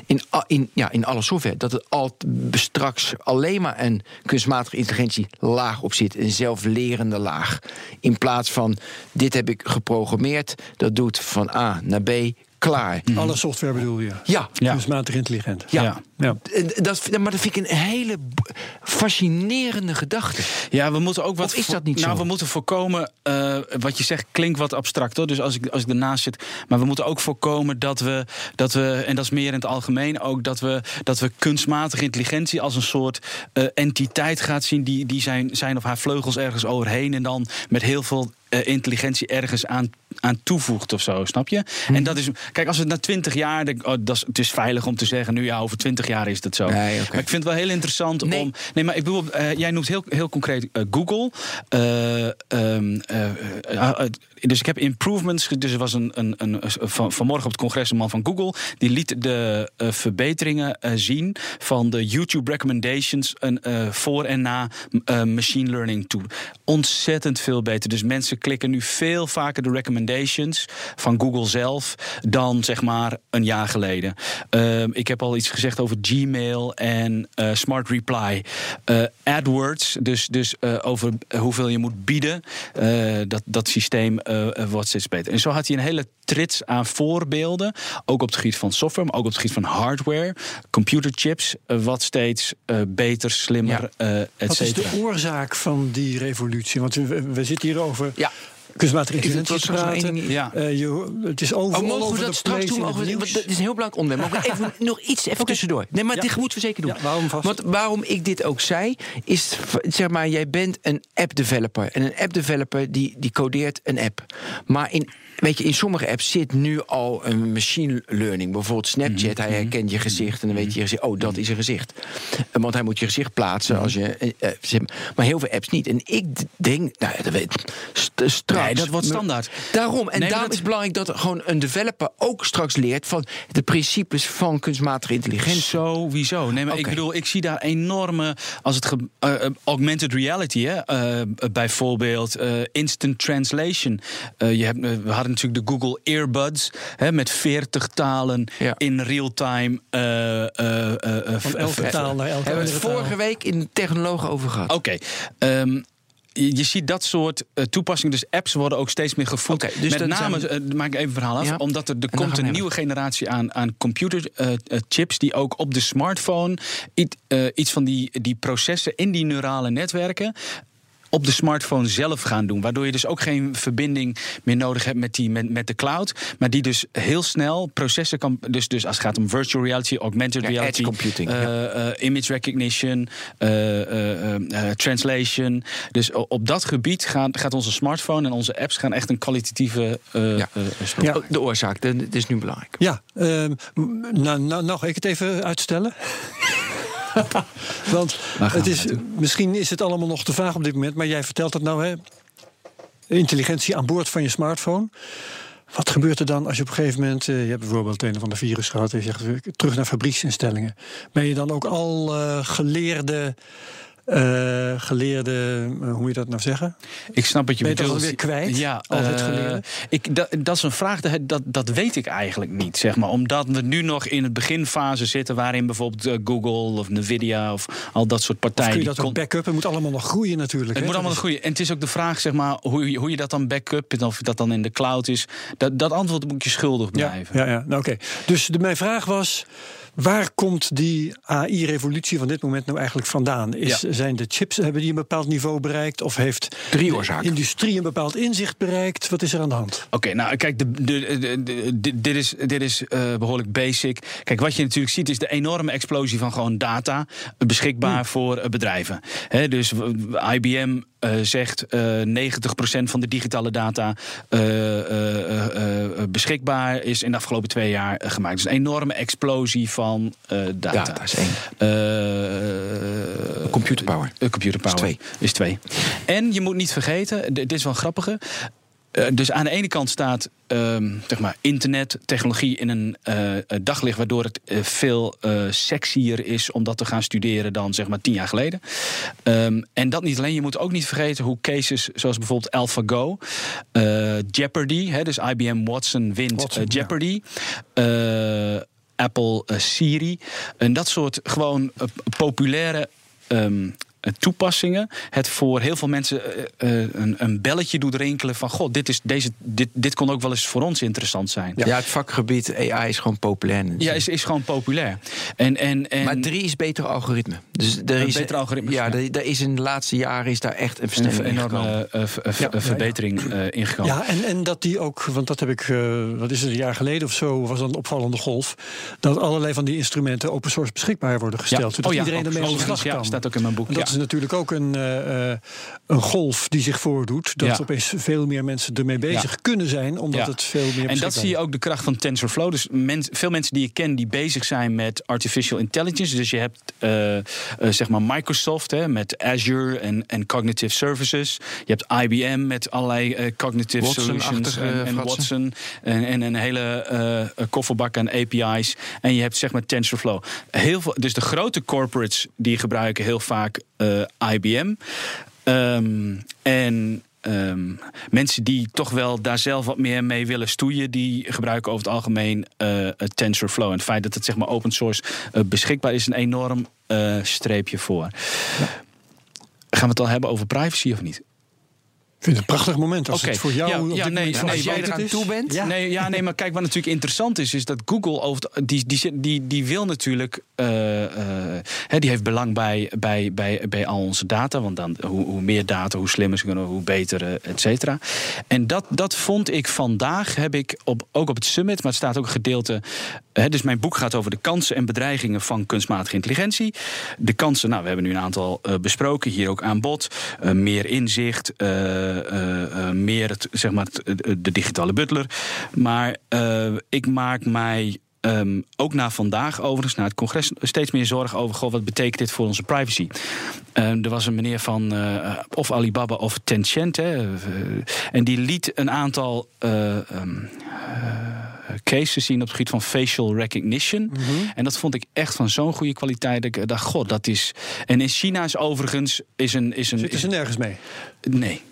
A: In, in, ja, in alle software. Dat het al straks alleen maar een kunstmatige intelligentie laag op zit. Een zelflerende laag. In plaats van dit heb ik geprogrammeerd. Dat doet van A naar B klaar.
C: Alle software bedoel je?
A: Ja.
C: Kunstmatig intelligent.
A: Ja. ja. Ja. Dat, maar dat vind ik een hele fascinerende gedachte.
B: Ja, we moeten ook wat.
A: Of is dat niet
B: nou, we moeten voorkomen. Uh, wat je zegt klinkt wat abstract hoor. Dus als ik, als ik ernaast zit. Maar we moeten ook voorkomen dat we, dat we. En dat is meer in het algemeen ook. Dat we, dat we kunstmatige intelligentie als een soort uh, entiteit gaat zien. Die, die zijn, zijn of haar vleugels ergens overheen. En dan met heel veel intelligentie ergens aan, aan toevoegt of zo, snap je? En mhm. dat is, kijk, als het na twintig jaar, oh, dat is, het is veilig om te zeggen, nu ja, over twintig jaar is het zo. Nee, Maar ik vind het wel heel interessant
A: nee.
B: om. Nee, maar ik bedoel, uh, jij noemt heel, heel concreet uh, Google. Um, dus ik heb improvements. Dus er was een, een, een, van, vanmorgen op het congres een man van Google. Die liet de verbeteringen zien van de YouTube recommendations voor en na machine learning toe. Ontzettend veel beter. Dus mensen klikken nu veel vaker de recommendations van Google zelf dan zeg maar een jaar geleden. Ehm, ik heb al iets gezegd over Gmail en Smart Reply. AdWords, dus, dus over hoeveel je moet bieden. dat, dat systeem wordt steeds beter. En zo had hij een hele trits aan voorbeelden. Ook op het gebied van software, maar ook op het gebied van hardware. Computerchips, wat steeds beter, slimmer, ja. et
C: Wat is de oorzaak van die revolutie? Want we, we zitten hier over ja kunstmatige intelligentie praten. Ja. Uh, je, het is over,
A: oh, mogen we dat straks doen? dat is een heel belangrijk onderwerp. Mogen we even, nog iets even tussendoor? Nee, maar dit moeten we zeker doen. waarom vast? Want waarom ik dit ook zei, is zeg maar, jij bent een app developer. En een app developer die, die codeert een app. Maar in Weet je, in sommige apps zit nu al een machine learning. Bijvoorbeeld Snapchat, hij mhm. herkent je gezicht en dan weet je gezicht, oh, dat is een gezicht. Eh, want hij moet je gezicht plaatsen als je. Eh, eh, maar heel veel apps niet. En ik denk, nou ja, dat weet straks.
B: Nee, dat wordt standaard.
A: Daarom. En daarom is het belangrijk dat gewoon een developer ook straks leert van de principes van kunstmatige intelligentie.
B: Sowieso. Nee, maar ik bedoel, ik zie daar enorme. Als het augmented reality, hè, bijvoorbeeld instant translation. je hebt, we hadden natuurlijk de Google Earbuds hè, met 40 talen in real time. Uh,
C: uh, Van elke taal naar elke
A: Hebben we het vorige week in de technologen over gehad.
B: Oké. Ehm, je, ziet dat soort uh, toepassingen, dus apps worden ook steeds meer gevoed. Okay, dus Met name, zijn... uh, maak ik even een verhaal af, omdat er, er komt een nieuwe generatie aan, aan computerchips die ook op de smartphone iets, iets van die, die processen in die neurale netwerken op de smartphone zelf gaan doen. Waardoor je dus ook geen verbinding meer nodig hebt met, die, met, met de cloud. Maar die dus heel snel processen kan. Dus, dus als het gaat om virtual reality, augmented reality,
A: computing,
B: uh, image recognition, translation. Dus op dat gebied gaat, gaat onze smartphone en onze apps gaan echt een kwalitatieve. ja.
A: ja. De oorzaak, het is nu belangrijk.
C: Ja, ehm, nou, nou, nog ik het even uitstellen. Want het is, misschien is het allemaal nog te vaag op dit moment, maar jij vertelt het nou, hè? Intelligentie aan boord van je smartphone. Wat gebeurt er dan als je op een gegeven moment, uh, je hebt bijvoorbeeld een van de virus gehad en je zegt terug naar fabrieksinstellingen. Ben je dan ook al uh, geleerde uh, geleerde, uh, hoe moet je dat nou zeggen?
B: Ik snap wat je bedoelt.
C: Ben je kwijt? Ja, altijd uh, geleerde?
B: Ik, dat, dat is een vraag, dat, dat weet ik eigenlijk niet, zeg maar. Omdat we nu nog in het beginfase zitten... waarin bijvoorbeeld Google of Nvidia of al dat soort partijen...
C: Of kun je dat ook backup? Het moet allemaal nog groeien natuurlijk.
B: Het moet allemaal nog groeien. En het is ook de vraag, zeg maar, hoe, hoe je dat dan backup... of dat dan in de cloud is. Dat, dat antwoord moet je schuldig blijven.
C: Ja, ja, ja. Nou, oké. Dus de, mijn vraag was... Waar komt die AI-revolutie van dit moment nou eigenlijk vandaan? Is, Zijn de chips, hebben die een bepaald niveau bereikt? Of heeft
A: Drie oorzaken.
C: de industrie een bepaald inzicht bereikt? Wat is er aan de hand?
B: Oké, nou kijk, de, de, de, dit is, dit is uh, behoorlijk basic. Kijk, wat je natuurlijk ziet is de enorme explosie van gewoon data beschikbaar hmm. voor bedrijven. He, dus IBM uh, zegt uh, 90% van de digitale data uh, beschikbaar is in de afgelopen twee jaar gemaakt. Dus een enorme explosie van data.
A: Data is één. computerpower.
B: computerpower
A: is twee.
B: is twee. En je moet niet vergeten, dit is wel grappige. Uh, dus aan de ene kant staat uh, zeg maar internet, technologie in een uh, daglicht, waardoor het uh, veel sexier is om dat te gaan studeren dan zeg maar tien jaar geleden. Um, en dat niet alleen, je moet ook niet vergeten hoe cases zoals bijvoorbeeld AlphaGo, Jeopardy, hè, dus IBM Watson wint Watson, Jeopardy. Ja. Apple Siri en dat soort gewoon populaire um, toepassingen het voor heel veel mensen uh, een, een, belletje doet rinkelen van god, dit, is, deze, dit, dit kon ook wel eens voor ons interessant zijn.
A: Ja, het vakgebied AI is gewoon populair.
B: Ja, is, is gewoon populair. En, en, en,
A: maar drie is beter algoritme. Dus er is
B: beter algoritme.
A: Ja, ja. Er, is in de laatste jaren is daar echt een, een
B: enorme uh, ja, verbetering ingekomen.
C: Ja, en, en dat die ook, want dat heb ik, wat is het, een jaar geleden of zo, was een opvallende golf. Dat allerlei van die instrumenten open source beschikbaar worden gesteld. Zodat
B: oh,
C: iedereen ermee aan de slag
B: kan. staat ook in mijn boek.
C: Is natuurlijk ook een, uh, een golf die zich voordoet. Dat ja. opeens veel meer mensen ermee bezig ja. kunnen zijn, omdat ja. het veel meer.
B: En dat zie je ook de kracht van TensorFlow. Dus men, veel mensen die je kent die bezig zijn met artificial intelligence. Dus je hebt uh, uh, zeg maar Microsoft hè, met Azure en, en cognitive services. Je hebt IBM met allerlei cognitive solutions en, en Watson en, en, een hele kofferbak aan API's. En je hebt zeg maar TensorFlow. Heel veel, dus de grote corporates die gebruiken heel vaak IBM. Um, en um, mensen die toch wel daar zelf wat meer mee willen stoeien, die gebruiken over het algemeen uh, TensorFlow. En het feit dat het zeg maar open source uh, beschikbaar is, een enorm streepje voor. Ja. Gaan we het al hebben over privacy of niet?
C: Ik vind het een prachtig moment als okay. het voor jou
B: ja, ja, nee,
C: nee,
B: als jij
A: eraan toe bent.
B: Ja. Nee, ja, nee, maar kijk, wat natuurlijk interessant is, is dat Google over die, die, die, die wil natuurlijk, uh, uh, die heeft belang bij, bij, bij, bij al onze data, want dan hoe, hoe meer data, hoe slimmer ze kunnen, hoe beter, uh, et cetera. En dat, dat vond ik vandaag, heb ik op, ook op het summit, maar het staat ook een gedeelte. dus mijn boek gaat over de kansen en bedreigingen van kunstmatige intelligentie. De kansen, nou, we hebben nu een aantal besproken, hier ook aan bod. meer inzicht. Uh, uh, meer het, zeg maar, de digitale butler. Maar ik maak mij Um, ook na vandaag overigens, na het congres, steeds meer zorgen over... Goh, wat betekent dit voor onze privacy? Um, er was een meneer van uh, of Alibaba of Tencent... Hè, uh, en die liet een aantal... Uh, um, cases zien op het gebied van facial recognition. Mm -hmm. En dat vond ik echt van zo'n goede kwaliteit. Dat ik dacht, god, dat is... En in China is overigens... Is een, is een,
C: Zitten ze nergens mee?
B: Nee.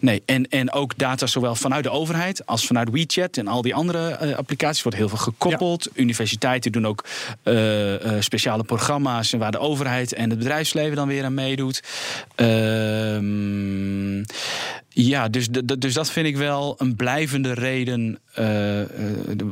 B: Nee, en, en ook data zowel vanuit de overheid als vanuit WeChat en al die andere uh, applicaties wordt heel veel gekoppeld. Ja. Universiteiten doen ook uh, uh, speciale programma's waar de overheid en het bedrijfsleven dan weer aan meedoet. Ehm Ja, dus, dus dat vind ik wel een blijvende reden uh,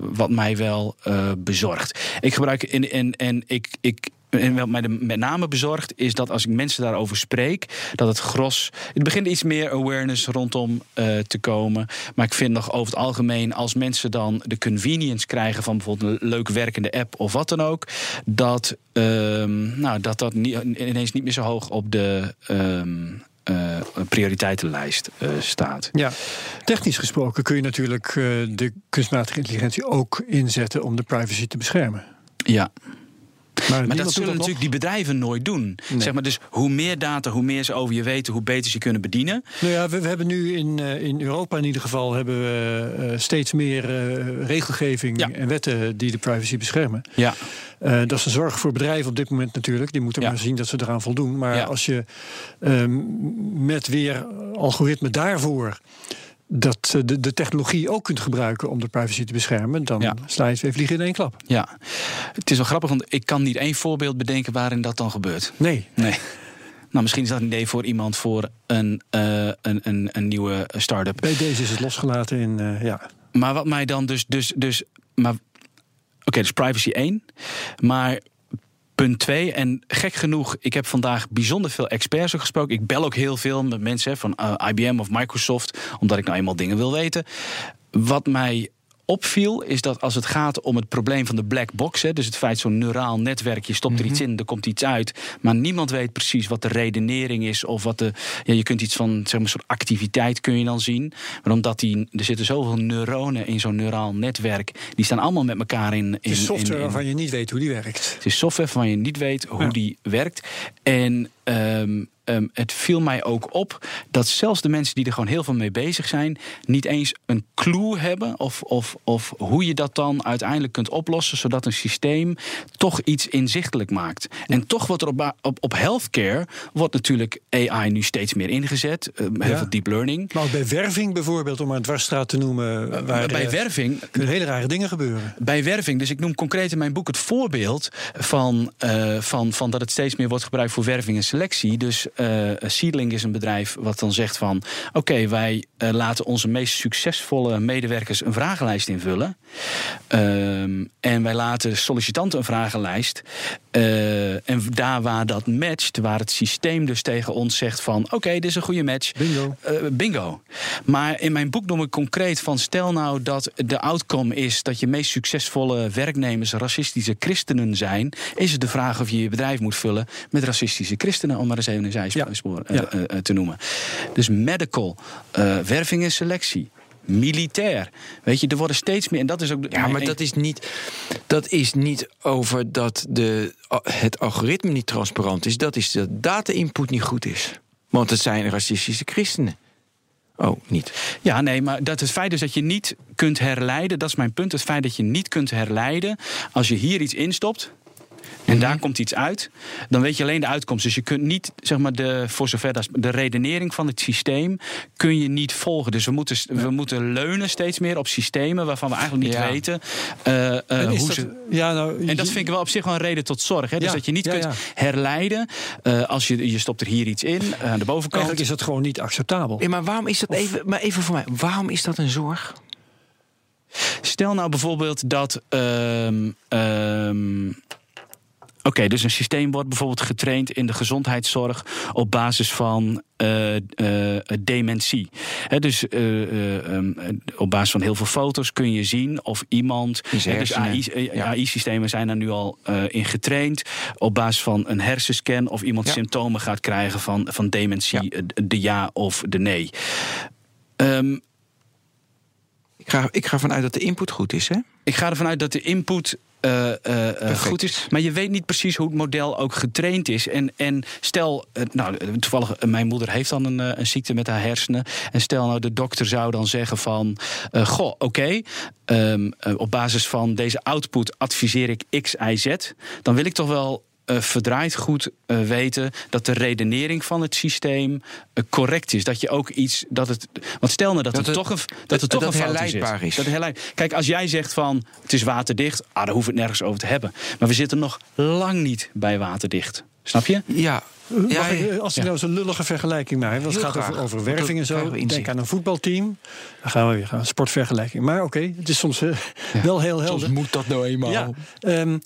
B: wat mij wel uh, bezorgt. Ik gebruik in, en, en ik, ik, en wat mij met name bezorgt, is dat als ik mensen daarover spreek, dat het gros. Het begint iets meer awareness rondom te komen. Maar ik vind nog over het algemeen, als mensen dan de convenience krijgen van bijvoorbeeld een leuk werkende app of wat dan ook, dat uh, nou, dat, dat ineens niet meer zo hoog op de. Uh, prioriteitenlijst uh, staat.
C: Ja, technisch gesproken kun je natuurlijk uh, de kunstmatige intelligentie ook inzetten om de privacy te beschermen.
B: Ja. Maar, maar dat zullen natuurlijk die bedrijven nooit doen. Zeg maar, dus hoe meer data, hoe meer ze over je weten, hoe beter ze kunnen bedienen.
C: Nou ja, we, we hebben nu in, uh, in Europa in ieder geval hebben we, uh, steeds meer uh, regelgeving ja. en wetten die de privacy beschermen.
B: Ja.
C: dat is een zorg voor bedrijven op dit moment natuurlijk. Die moeten ja. maar zien dat ze eraan voldoen. Maar ja. als je ehm, met weer algoritme daarvoor dat de, de technologie ook kunt gebruiken om de privacy te beschermen, dan ja. sla je twee vliegen in één klap.
B: Ja, het is wel grappig, want ik kan niet één voorbeeld bedenken waarin dat dan gebeurt.
C: Nee.
B: Nee. Nou, misschien is dat een idee voor iemand voor een, uh, een, een, een nieuwe start-up.
C: Bij deze is het losgelaten in, uh, ja.
B: Maar wat mij dan dus, dus, dus maar oké, okay, dus privacy 1. Maar Punt 2. En gek genoeg, ik heb vandaag bijzonder veel experts gesproken. Ik bel ook heel veel met mensen van uh, IBM of Microsoft, omdat ik nou eenmaal dingen wil weten. Wat mij opviel, is dat als het gaat om het probleem van de black box, hè, dus het feit zo'n neuraal netwerk, je stopt er iets in, er komt iets uit, maar niemand weet precies wat de redenering is of wat de, ja, je kunt iets van zeg maar, een soort activiteit kun je dan zien, maar omdat die, er zitten zoveel neuronen in zo'n neuraal netwerk, die staan allemaal met elkaar in. in het
C: is software
B: in, in,
C: waarvan je niet weet hoe die werkt.
B: Het is software waarvan je niet weet hoe ja. die werkt en um, um, het viel mij ook op dat zelfs de mensen die er gewoon heel veel mee bezig zijn, niet eens een clue hebben of, of, of hoe je dat dan uiteindelijk kunt oplossen, zodat een systeem toch iets inzichtelijk maakt. En toch wordt er op, op, op healthcare wordt natuurlijk AI nu steeds meer ingezet, uh, heel ja. veel deep learning.
C: Maar bij werving bijvoorbeeld, om maar een dwarsstraat te noemen, waar
B: bij werving
C: kunnen hele rare dingen gebeuren.
B: Bij werving, dus ik noem concreet in mijn boek het voorbeeld van, uh, van, van dat het steeds meer wordt gebruikt voor werving en selectie. Dus uh, Seedling is een bedrijf wat dan zegt van... oké, wij uh, laten onze meest succesvolle medewerkers een vragenlijst invullen. Um, en wij laten sollicitanten een vragenlijst. Uh, en daar waar dat matcht, waar het systeem dus tegen ons zegt van... oké, okay, dit is een goede match.
C: Bingo.
B: bingo. Maar in mijn boek noem ik concreet van... stel nou dat de outcome is dat je meest succesvolle werknemers... racistische christenen zijn... is het de vraag of je je bedrijf moet vullen met racistische christenen... om maar eens even een zijspoor ja. uh, uh, te noemen. Dus medical, werving en selectie. Militair. Weet je, er worden steeds meer. En dat is ook.
A: Ja, maar dat is niet. Dat is niet over dat de, het algoritme niet transparant is. Dat is dat data-input niet goed is. Want het zijn racistische christenen. Oh, niet.
B: Ja, nee, maar dat het feit dus dat je niet kunt herleiden, dat is mijn punt. Het feit dat je niet kunt herleiden als je hier iets instopt. En mm -hmm. daar komt iets uit. Dan weet je alleen de uitkomst. Dus je kunt niet, zeg maar, de, voor zover dat de redenering van het systeem kun je niet volgen. Dus we moeten, ja. we moeten leunen steeds meer op systemen waarvan we eigenlijk niet
C: ja.
B: weten uh, uh, hoe
C: dat,
B: ze.
C: Ja, nou,
B: en dat vind ik wel op zich wel een reden tot zorg. Hè? Dus dat je niet kunt herleiden uh, als je, je stopt er hier iets in aan de bovenkant.
C: Eigenlijk is dat gewoon niet acceptabel.
A: Ja, maar waarom is dat of, even, maar even voor mij? Waarom is dat een zorg?
B: Stel nou bijvoorbeeld dat. Um, um, Oké, okay, dus een systeem wordt bijvoorbeeld getraind in de gezondheidszorg op basis van uh, uh, dementie. He, dus uh, um, op basis van heel veel foto's kun je zien of iemand. He, dus AI-systemen zijn er nu al in getraind. Op basis van een hersenscan of iemand ja. symptomen gaat krijgen van, van dementie, ja. de ja of de nee. Um,
A: ik ga, ik ga ervan uit dat de input goed is, hè?
B: Ik ga ervan uit dat de input uh, uh, goed is. Maar je weet niet precies hoe het model ook getraind is. En, en stel, nou, toevallig, mijn moeder heeft dan een, een, ziekte met haar hersenen. En stel nou, de dokter zou dan zeggen van... goh, oké, okay, um, op basis van deze output adviseer ik X, Y, Z. Dan wil ik toch wel uh, verdraaid goed uh, weten dat de redenering van het systeem uh, correct is. Dat je ook iets. Dat het, want stel nou dat, dat het, het, toch een, dat het toch
A: dat
B: een
A: herleidbaar is.
B: is. Dat herleid, Kijk, als jij zegt van het is waterdicht, ah, daar hoeven we het nergens over te hebben. Maar we zitten nog lang niet bij waterdicht. Snap je?
A: Ja.
C: ja, ik, als ik nou zo'n lullige vergelijking maak, want het gaat over, over werving en zo. Denk aan een voetbalteam. Dan gaan we weer gaan, sportvergelijking. Maar oké, het is soms wel heel helder.
A: Soms moet dat nou eenmaal. Ja,
C: um,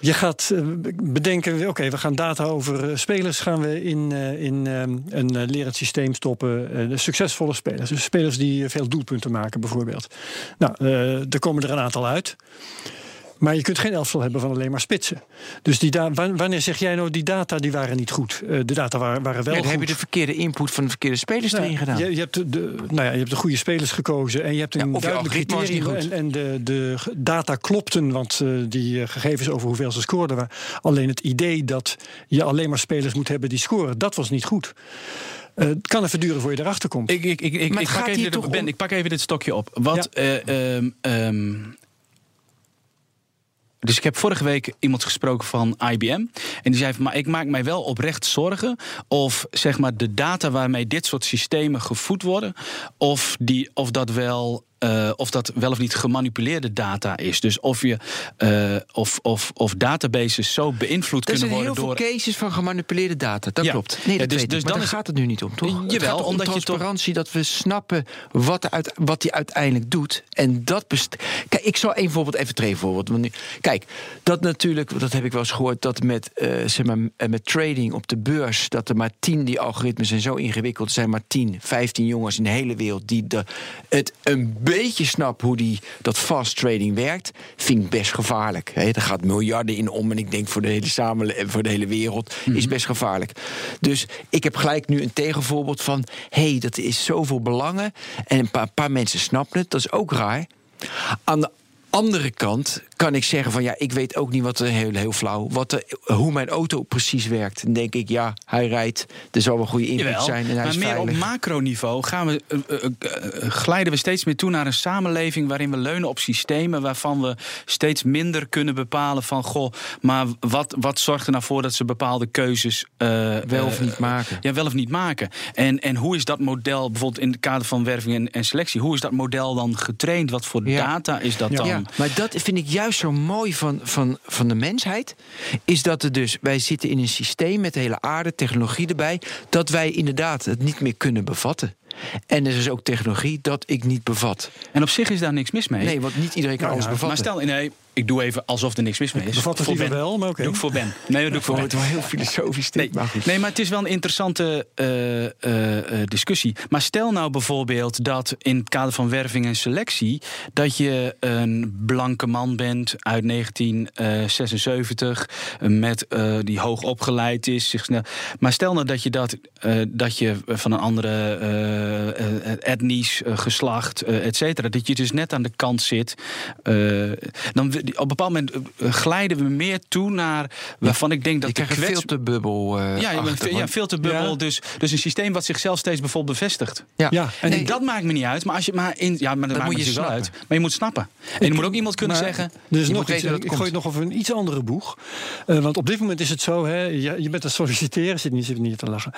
C: je gaat eh, bedenken, oké, we gaan data over eh, spelers gaan we in, uh, in um, een lerend systeem stoppen. Succesvolle spelers. Dus spelers die veel doelpunten maken, bijvoorbeeld. Nou, er komen er een aantal uit. Maar je kunt geen elftal hebben van alleen maar spitsen. Dus die wanneer zeg jij nou, die data die waren niet goed? Uh, de data waren, waren wel
A: ja,
C: dan
A: heb je de verkeerde input van de verkeerde spelers erin gedaan.
C: Je, je, hebt de, nou ja, je hebt de goede spelers gekozen en je hebt een ja, duidelijk criterium. En, en de, de data klopten, want uh, die eh, gegevens over hoeveel ze scoorden waren. Alleen het idee dat je alleen maar spelers moet hebben die scoren, dat was niet goed. Uh, het kan even duren voor je erachter komt.
B: Ik, ik, ik, ik, ik pak, even dit, ben, ik pak even dit stokje op. Wat, ja. uh, um, um, dus ik heb vorige week iemand gesproken van IBM. En die zei van, maar ik maak mij wel oprecht zorgen... of zeg maar de data waarmee dit soort systemen gevoed worden... of, die, of dat wel uh, of dat wel of niet gemanipuleerde data is. Dus of, je, uh, of, of, of databases zo beïnvloed kunnen worden door...
A: Er zijn heel veel cases van gemanipuleerde data, dat
B: ja.
A: klopt. Nee, dat
B: dus, dus
A: dan is... gaat het nu niet om, toch?
B: Jawel,
A: omdat transparantie, je toch... dat we snappen wat, uit, wat die uiteindelijk doet. En dat best... Kijk, ik zal een voorbeeld even treden voorbeeld. Want nu, kijk, dat natuurlijk, dat heb ik wel eens gehoord... dat met, uh, zeg maar, met trading op de beurs... dat er maar tien, die algoritmes zijn zo ingewikkeld... er zijn maar tien, vijftien jongens in de hele wereld... die de, het een beetje snap hoe die, dat fast trading werkt, vind ik best gevaarlijk. He, er gaat miljarden in om en ik denk voor de hele samenleving, voor de hele wereld, is mhm. best gevaarlijk. Dus ik heb gelijk nu een tegenvoorbeeld van: hé, hey, dat is zoveel belangen en een paar, paar mensen snappen het. Dat is ook raar. Aan de andere kant kan ik zeggen van ja, ik weet ook niet wat heel, heel flauw, wat de, hoe mijn auto precies werkt. Dan denk ik ja, hij rijdt, er zal wel goede input zijn en hij
B: maar
A: is
B: meer op macroniveau gaan we, uh, uh, glijden we steeds meer toe naar een samenleving waarin we leunen op systemen waarvan we steeds minder kunnen bepalen van goh, maar wat, wat zorgt er nou voor dat ze bepaalde keuzes
A: wel of niet maken?
B: Ja, wel of niet maken. En, en hoe is dat model bijvoorbeeld in het kader van werving en, en selectie, hoe is dat model dan getraind? Wat voor ja. data is dat ja. dan? Ja,
A: maar dat vind ik juist zo mooi van, van, van de mensheid, is dat er dus, wij zitten in een systeem met hele aarde, technologie erbij, dat wij inderdaad het niet meer kunnen bevatten. En er is ook technologie dat ik niet bevat.
B: En op zich is daar niks mis mee.
A: Nee, want niet iedereen kan nou, alles bevatten.
B: Maar stel, nee, ik doe even alsof er niks mis mee is.
C: Bevat het liever wel, maar oké.
B: Doe ik voor Ben. Nee, dat doe ik voor Ben.
A: Het wel heel filosofisch.
B: Nee, maar, goed. nee, maar het is wel een interessante uh, uh, discussie. Maar stel nou bijvoorbeeld dat in het kader van werving en selectie... dat je een blanke man bent uit 1976... met uh, die hoog opgeleid is. Zich snel, maar stel nou dat je, dat, dat je van een andere etnisch geslacht, et cetera... dat je dus net aan de kant zit... dan op een bepaald moment eh, glijden we meer toe naar waarvan ik denk dat
A: je de kwets... filterbubbel.
B: Uh, ja, je ja, filterbubbel. Ja. Dus, dus een systeem wat zichzelf steeds bijvoorbeeld bevestigt.
C: Ja, ja.
B: en nee, dat maakt me niet uit. Maar als je maar in, ja, maar dat, dat maakt moet je wel uit. Maar je moet snappen. En je moet ook iemand kunnen zeggen.
C: Dus nog iets, ik gooi het nog over een iets andere boeg. Uh, want op dit moment is het zo, hè, je, je bent aan het solliciteren. Zit niet, zit niet te lachen.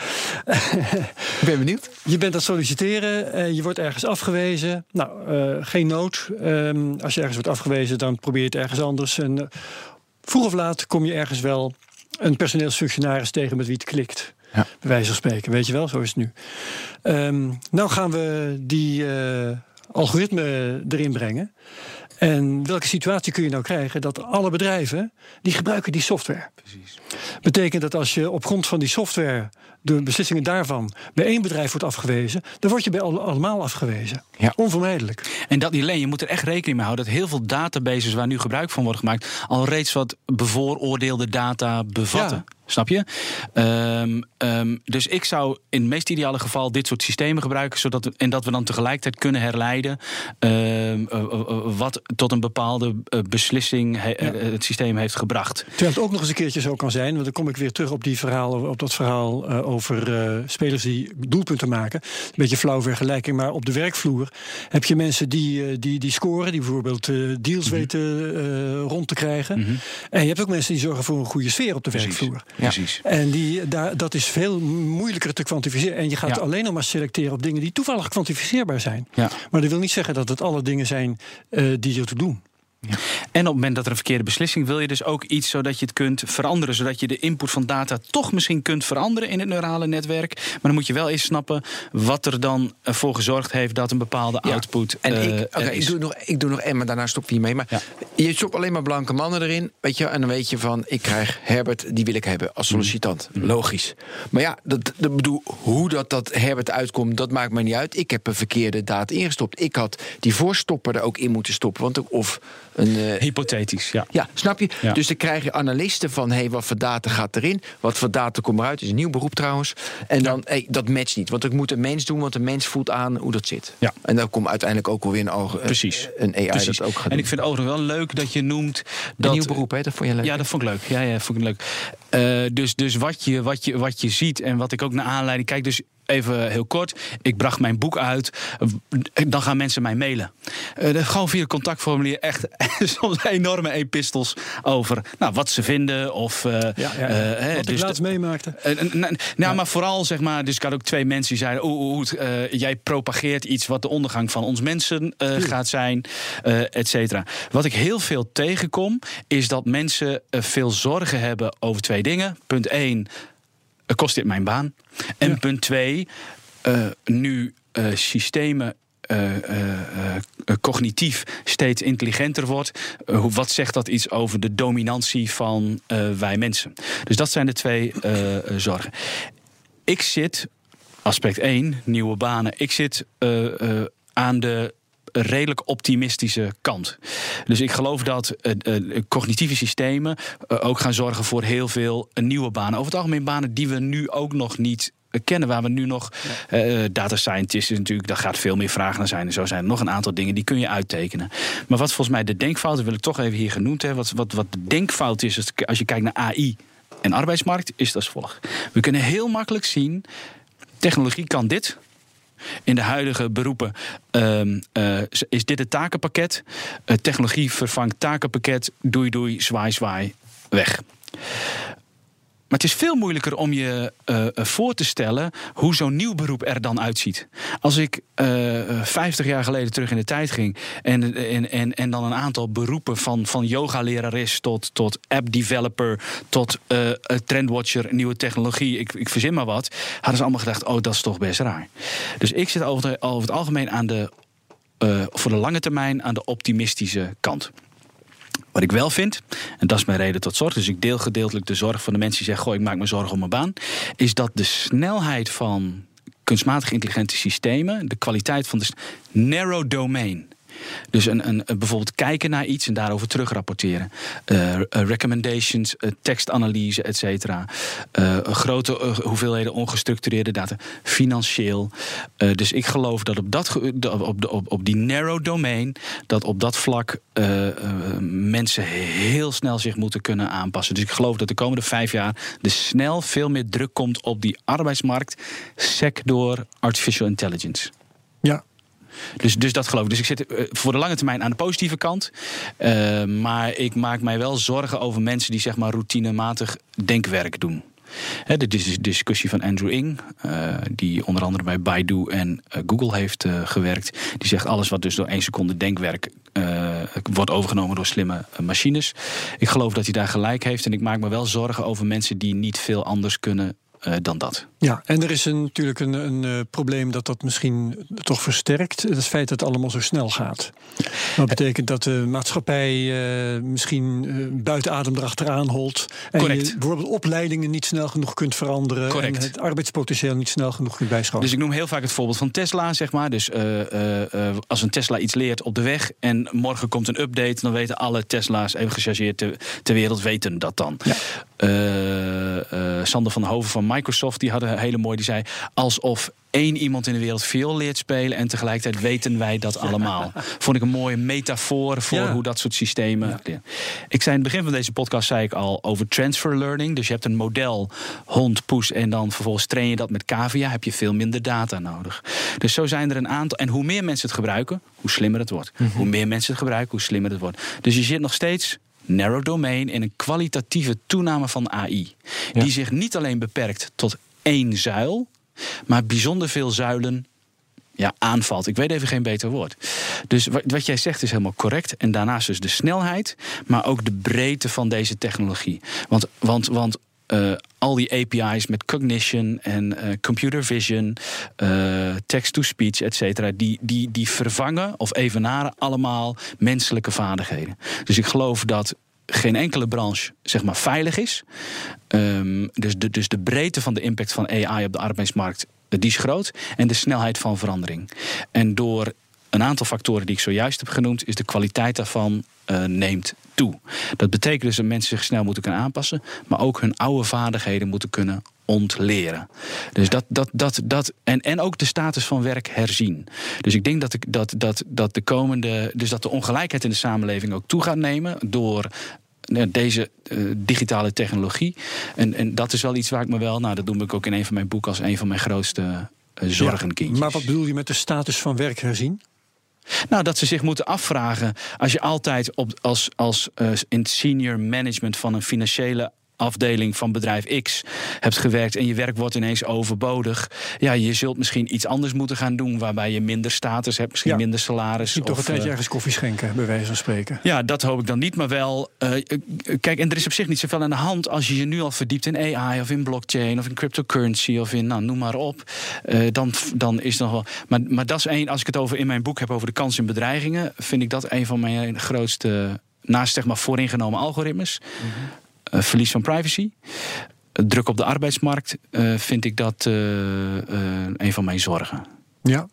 A: ik ben benieuwd.
C: Je bent aan het solliciteren. Uh, je wordt ergens afgewezen. Nou, uh, geen nood. Um, als je ergens wordt afgewezen, dan probeer je het ergens anders. En uh, vroeg of laat kom je ergens wel een personeelsfunctionaris tegen met wie het klikt. Ja. Bij wijze van spreken, weet je wel, zo is het nu. Um, nou gaan we die uh, algoritme erin brengen. En welke situatie kun je nou krijgen dat alle bedrijven die gebruiken die software? Precies. Betekent dat als je op grond van die software de beslissingen daarvan bij één bedrijf wordt afgewezen, dan word je bij allemaal afgewezen. Ja. Onvermijdelijk.
B: En dat niet alleen, je moet er echt rekening mee houden dat heel veel databases waar nu gebruik van wordt gemaakt, al reeds wat bevooroordeelde data bevatten. Ja. Snap je? Um, um, dus ik zou in het meest ideale geval dit soort systemen gebruiken. Zodat we, en dat we dan tegelijkertijd kunnen herleiden. Um, wat tot een bepaalde beslissing he, ja. het systeem heeft gebracht.
C: Terwijl het ook nog eens een keertje zo kan zijn. Want dan kom ik weer terug op, die verhaal, op dat verhaal uh, over uh, spelers die doelpunten maken. Een beetje flauw vergelijking. Maar op de werkvloer heb je mensen die, uh, die, die scoren. Die bijvoorbeeld deals mm -hmm. weten rond te krijgen. Mm -hmm. En je hebt ook mensen die zorgen voor een goede sfeer op de Precies. werkvloer.
B: Precies.
C: En die, daar, dat is veel moeilijker te kwantificeren. En je gaat ja. alleen nog maar selecteren op dingen die toevallig kwantificeerbaar zijn. Ja. Maar dat wil niet zeggen dat het alle dingen zijn die je te doen.
B: Ja. En op het moment dat er een verkeerde beslissing wil je dus ook iets zodat je het kunt veranderen. Zodat je de input van data toch misschien kunt veranderen in het neurale netwerk. Maar dan moet je wel eens snappen wat er dan voor gezorgd heeft dat een bepaalde output.
A: En ik, uh, ik, doe nog, ik doe nog en, maar daarna stop je hiermee. Maar je stopt alleen maar blanke mannen erin. Weet je, en dan weet je van ik krijg Herbert, die wil ik hebben als sollicitant. Mm. Logisch. Maar ja, dat, dat bedoel, hoe dat, dat Herbert uitkomt, dat maakt mij niet uit. Ik heb een verkeerde data ingestopt. Ik had die voorstopper er ook in moeten stoppen. Want of een,
B: uh, Hypothetisch, ja.
A: Ja, snap je? Dus dan krijg je analisten van... hé, hey, wat voor data gaat erin? Wat voor data komt eruit? is een nieuw beroep trouwens. En dan, hey, dat matcht niet. Want ik moet een mens doen, want een mens voelt aan hoe dat zit. Ja. En dan komt uiteindelijk ook alweer een, oog,
B: Precies.
A: een AI Precies. dat ook gaat
B: En ik vind het overigens wel leuk dat je noemt... Dat,
A: een nieuw beroep, hè? Dat vond je leuk?
B: Ja, dat vond ik leuk. Ja, ja vond ik leuk. Uh, dus dus wat, je, wat, je, wat je ziet en wat ik ook naar aanleiding... Kijk, dus even heel kort. Ik bracht mijn boek uit. Dan gaan mensen mij mailen. Uh, gewoon via contactformulier echt soms enorme epistels over nou, wat ze vinden. Of, uh, ja,
C: ja. Uh, wat dus ik laatst meemaakte.
B: nou, maar vooral zeg maar. Dus ik had ook twee mensen die zeiden: Oeh, jij propageert iets wat de ondergang van ons mensen gaat zijn, et cetera. Wat ik heel veel tegenkom, is dat mensen veel zorgen hebben over twee dingen. Punt 1 kost dit mijn baan? En punt twee, uh, nu uh, systemen uh, cognitief steeds intelligenter wordt. wat zegt dat iets over de dominantie van wij mensen? Dus dat zijn de twee zorgen. Ik zit, aspect 1, nieuwe banen. Ik zit aan de redelijk optimistische kant. Dus ik geloof dat uh, cognitieve systemen ook gaan zorgen voor heel veel nieuwe banen. Over het algemeen banen die we nu ook nog niet kennen, waar we nu nog. Ja. data scientists natuurlijk, daar gaat veel meer vragen naar zijn. En zo zijn er nog een aantal dingen die kun je uittekenen. Maar wat volgens mij de denkfout, wil ik toch even hier genoemd hebben. Wat, wat, wat de denkfout is als je kijkt naar AI en arbeidsmarkt, is als volgt. We kunnen heel makkelijk zien. Technologie kan dit, in de huidige beroepen uh, uh, is dit het takenpakket. Uh, technologie vervangt takenpakket. Doei, doei, zwaai, zwaai, weg. Maar het is veel moeilijker om je uh, voor te stellen hoe zo'n nieuw beroep er dan uitziet. Als ik uh, eh, 50 jaar geleden terug in de tijd ging en, en, en, dan een aantal beroepen van, van yoga-lerares tot, tot app-developer, tot uh, trendwatcher, nieuwe technologie, ik, ik verzin maar wat, hadden ze allemaal gedacht: oh, dat is toch best raar. Dus ik zit over, over het algemeen aan de, voor de lange termijn aan de optimistische kant. Wat ik wel vind, en dat is mijn reden tot zorg, dus ik deel gedeeltelijk de zorg van de mensen die zeggen: Goh, ik maak me zorgen om mijn baan, is dat de snelheid van kunstmatig intelligente systemen, de kwaliteit van de narrow domain. Dus een, een, bijvoorbeeld kijken naar iets en daarover terugrapporteren. Uh, recommendations, uh, tekstanalyse, et cetera. grote hoeveelheden ongestructureerde data. Financieel. dus ik geloof dat op, dat, op, op, op die narrow domain... dat op dat vlak mensen heel snel zich moeten kunnen aanpassen. Dus ik geloof dat de komende vijf jaar... er snel veel meer druk komt op die arbeidsmarkt... sec door artificial intelligence.
C: Ja,
B: dus, dus dat geloof ik. Dus ik zit eh, voor de lange termijn aan de positieve kant. Uh, maar ik maak mij wel zorgen over mensen die zeg maar routinematig denkwerk doen. Dit is de discussie van Andrew Ng, uh, die onder andere bij Baidu en Google heeft gewerkt. Die zegt alles wat dus door één seconde denkwerk wordt overgenomen door slimme machines. Ik geloof dat hij daar gelijk heeft en ik maak me wel zorgen over mensen die niet veel anders kunnen dan dat.
C: Ja, en er is een, natuurlijk een, een uh, probleem dat dat misschien toch versterkt. Het feit dat het allemaal zo snel gaat. Dat betekent dat de maatschappij uh, misschien buiten adem erachteraan holt. En Correct. je bijvoorbeeld opleidingen niet snel genoeg kunt veranderen. Correct. En het arbeidspotentieel niet snel genoeg kunt bijschaven.
B: Dus ik noem heel vaak het voorbeeld van Tesla, zeg maar. Dus als een Tesla iets leert op de weg en morgen komt een update, dan weten alle Tesla's, even gechargeerd ter, ter wereld, weten dat dan. Ja. Sander van Hoven van Microsoft, die hadden hele mooi, die zei alsof één iemand in de wereld veel leert spelen en tegelijkertijd weten wij dat allemaal. Vond ik een mooie metafoor voor hoe dat soort systemen. Ja. Ik zei in het begin van deze podcast zei ik al over transfer learning. Dus je hebt een model hond, poes en dan vervolgens train je dat met cavia, heb je veel minder data nodig. Dus zo zijn er een aantal en hoe meer mensen het gebruiken, hoe slimmer het wordt. Mhm. Hoe meer mensen het gebruiken, hoe slimmer het wordt. Dus je zit nog steeds narrow domain in een kwalitatieve toename van AI. Die zich niet alleen beperkt tot één zuil, maar bijzonder veel zuilen ja, aanvalt. Ik weet even geen beter woord. Dus wat, jij zegt is helemaal correct. En daarnaast dus de snelheid, maar ook de breedte van deze technologie. Want, want, want uh, al die API's met cognition en uh, computer vision, uh, text-to-speech, et cetera, die, die, die vervangen of evenaren allemaal menselijke vaardigheden. Dus ik geloof dat geen enkele branche zeg maar, veilig is. Um, dus, de, dus de breedte van de impact van AI op de arbeidsmarkt die is groot. En de snelheid van verandering. En door een aantal factoren die ik zojuist heb genoemd, is de kwaliteit daarvan uh, neemt toe. Dat betekent dus dat mensen zich snel moeten kunnen aanpassen, maar ook hun oude vaardigheden moeten kunnen ontleren. Dus dat, dat, dat, dat, en, en ook de status van werk herzien. Dus ik denk dat, ik, dat, dat, dat de komende. Dus dat de ongelijkheid in de samenleving ook toe gaat nemen door deze uh, digitale technologie. En, en dat is wel iets waar ik me wel, nou, dat noem ik ook in een van mijn boeken als een van mijn grootste uh, zorgenkindjes.
C: maar wat bedoel je met de status van werk herzien?
B: Nou, dat ze zich moeten afvragen. Als je altijd op, als, als uh, in senior management van een financiële afdeling van bedrijf X hebt gewerkt en je werk wordt ineens overbodig. Ja, je zult misschien iets anders moeten gaan doen waarbij je minder status hebt, misschien minder salaris. Misschien
C: toch een tijdje uh, ergens koffie schenken, bij wijze van spreken.
B: Ja, dat hoop ik dan niet, maar wel. Uh, kijk, en er is op zich niet zoveel aan de hand als je je nu al verdiept in AI of in blockchain of in cryptocurrency of in, nou, noem maar op. Uh, dan, dan is nog wel. Maar, maar dat is één, als ik het over in mijn boek heb over de kansen en bedreigingen, vind ik dat een van mijn grootste naast zeg maar vooringenomen algoritmes. Mm -hmm. Eh, verlies van privacy. druk op de arbeidsmarkt eh, vind ik dat eh, een van mijn zorgen.
C: Ja.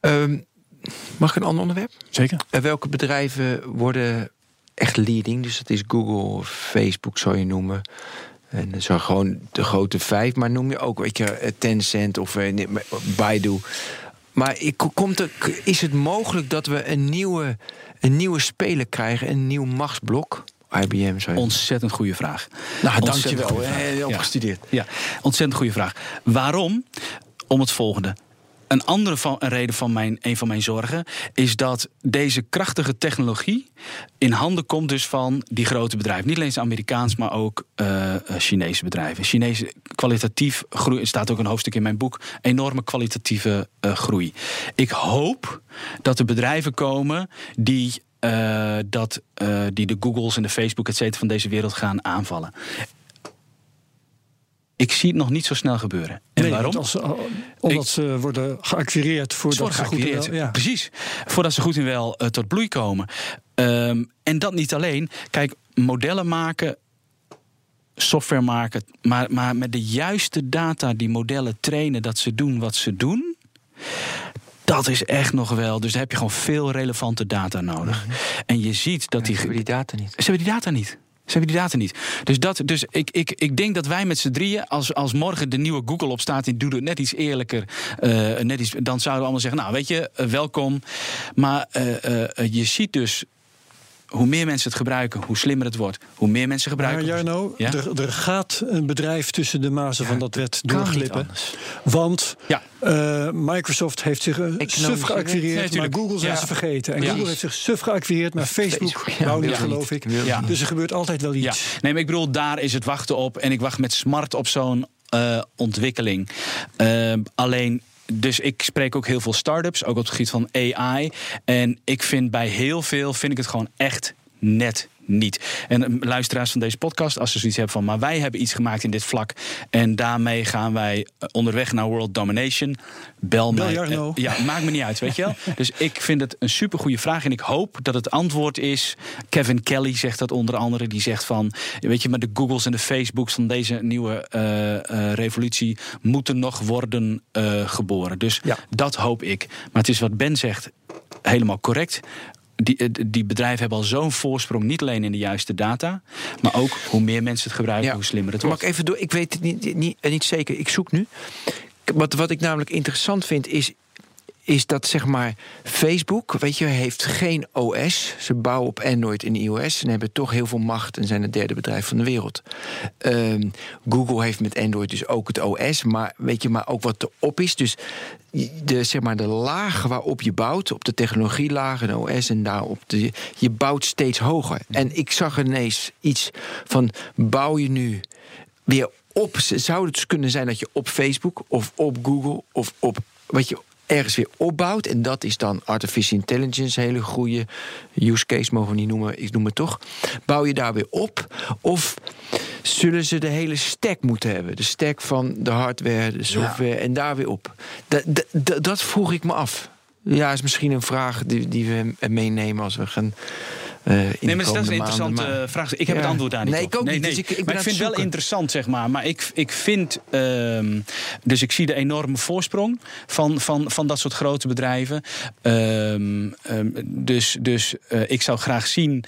A: Um, mag ik een ander onderwerp?
C: Zeker.
A: welke bedrijven worden echt leading? Dus dat is Google, Facebook zou je noemen. En zijn gewoon de grote vijf. Maar noem je ook, weet je, Tencent of Baidu. Maar komt er, is het mogelijk dat we een nieuwe, een nieuwe speler krijgen, een nieuw machtsblok? IBM? Zou
B: Ontzettend goede vraag.
A: Nou, dankjewel. Heel opgestudeerd.
B: Ja. ja, ontzettend goede vraag. Waarom? Om het volgende. Een andere van, een reden van mijn, een van mijn zorgen is dat deze krachtige technologie in handen komt dus van die grote bedrijven. Niet alleen Amerikaans, maar ook uh, Chinese bedrijven. Chinese kwalitatief groei, er staat ook een hoofdstuk in mijn boek, enorme kwalitatieve uh, groei. Ik hoop dat er bedrijven komen die uh, dat uh, die de Googles en de Facebook et cetera van deze wereld gaan aanvallen. Ik zie het nog niet zo snel gebeuren. En
C: nee,
B: waarom?
C: Als, omdat ze worden geacquireerd voordat ze, ze goed in wel,
B: ja. Precies, voordat ze goed en wel uh, tot bloei komen. Um, en dat niet alleen. Kijk, modellen maken software maken, maar, maar met de juiste data die modellen trainen dat ze doen wat ze doen. Dat is echt nog wel. Dus daar heb je gewoon veel relevante data nodig. Mhm. En je ziet dat die.
A: Ze hebben die data niet.
B: Ze hebben die data niet. Ze hebben die data niet. Dus, dat, dus ik, ik, ik denk dat wij met z'n drieën, als, als morgen de nieuwe Google opstaat, die doet het net iets eerlijker. Uh, net iets, dan zouden we allemaal zeggen: Nou, weet je, uh, welkom. Maar uh, je ziet dus hoe meer mensen het gebruiken, hoe slimmer het wordt. Hoe meer mensen gebruiken.
C: Maar Jarno, ja? er, er, gaat een bedrijf tussen de mazen van dat wet doorglippen. Want ja. uh, Microsoft heeft zich suf geacquireerd, nee, maar Google zijn ze vergeten. En Google heeft zich suf geacquireerd, maar Facebook, Facebook nou niet, geloof ik. Dus er gebeurt altijd wel iets.
B: Nee, maar ik bedoel, daar is het wachten op. En ik wacht met smart op zo'n uh, ontwikkeling. Uh, alleen dus ik spreek ook heel veel start-ups, ook op het gebied van AI. En ik vind bij heel veel vind ik het gewoon echt net niet. En eh, luisteraars van deze podcast, als ze zoiets hebben van... maar wij hebben iets gemaakt in dit vlak... en daarmee gaan wij eh, onderweg naar World Domination... bel,
C: bel
B: mij. Uh, ja, maakt me niet uit, weet je wel. Dus ik vind het een supergoeie vraag... en ik hoop dat het antwoord is... Kevin Kelly zegt dat onder andere. Die zegt van, weet je, maar de Googles en de Facebooks... van deze nieuwe uh, revolutie moeten nog worden geboren. Dus ja. dat hoop ik. Maar het is wat Ben zegt helemaal correct die, eh, die bedrijven hebben al zo'n voorsprong, niet alleen in de juiste data, maar ook hoe meer mensen het gebruiken, hoe slimmer het wordt.
A: Mag ik even door? Ik weet het niet, niet, niet zeker. Ik zoek nu. Wat, wat ik namelijk interessant vind, is is dat zeg maar Facebook, weet je, heeft geen OS. Ze bouwen op Android en iOS en hebben toch heel veel macht en zijn het derde bedrijf van de wereld. Um, Google heeft met Android dus ook het OS, maar weet je, maar ook wat erop is. Dus de, zeg maar, de lagen waarop je bouwt, op de technologielagen, de OS en daarop, de, je bouwt steeds hoger. En ik zag ineens iets van: bouw je nu weer op. Zou het dus kunnen zijn dat je op Facebook of op Google of op wat je ergens weer opbouwt. En dat is dan artificial intelligence, hele goede use case, mogen we niet noemen, ik noem het toch. Bouw je daar weer op? Of zullen ze de hele stack moeten hebben? De stack van de hardware, de software en daar weer op. Dat, dat, dat vroeg ik me af. Ja, is misschien een vraag die, die we meenemen als we gaan
B: uh, nee, maar dat is een interessante vraag. Ik heb het antwoord daar niet
A: nee,
B: op.
A: Ik ook niet, dus ik, ik
B: maar ik vind het wel interessant, zeg maar. Maar ik, ik vind... Uh, dus ik zie de enorme voorsprong van, van, van dat soort grote bedrijven. Uh, dus dus uh, ik zou graag zien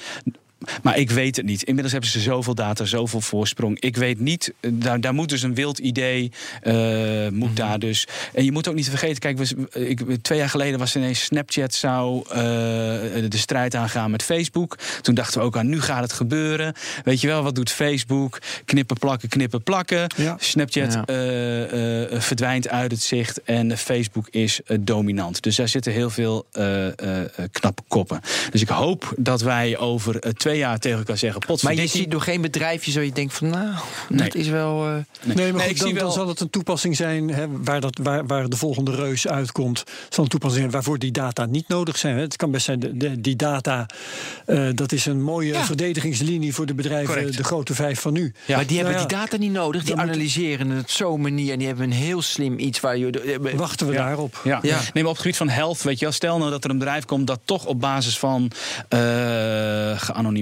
B: maar ik weet het niet. Inmiddels hebben ze zoveel data, zoveel voorsprong. Ik weet niet, eh, daar, daar moet dus een wild idee, uh, moet mhm. daar dus. En je moet ook niet vergeten, kijk, we, ik, twee jaar geleden was ineens Snapchat zou uh, de strijd aangaan met Facebook. Toen dachten we ook aan, nu gaat het gebeuren. Weet je wel, wat doet Facebook? Knippen, plakken, knippen, plakken. Ja. Snapchat ja. Uh, verdwijnt uit het zicht en Facebook is dominant. Dus daar zitten heel veel knappe koppen. Dus ik hoop dat wij over twee jaar tegen elkaar zeggen.
A: Maar je ziet door geen bedrijfje zo je denkt van nou, nee. dat is wel. Uh...
C: Nee. maar goed, dan, wel... dan, zal het een toepassing zijn hè, waar, dat, waar, waar de volgende reus uitkomt. Zal een toepassing zijn waarvoor die data niet nodig zijn. Het kan best zijn, de, die data, uh, dat is een mooie verdedigingslinie voor de bedrijven, Correct. de grote vijf van nu.
A: Ja. Maar die hebben nou die data niet nodig. Die analyseren het zo'n manier en die hebben een heel slim iets waar je.
C: Eh, Wachten we daarop?
B: Ja. ja. Neem op het gebied van health, weet je wel. Stel nou dat er een bedrijf komt dat toch op basis van uh, geanonimiseerd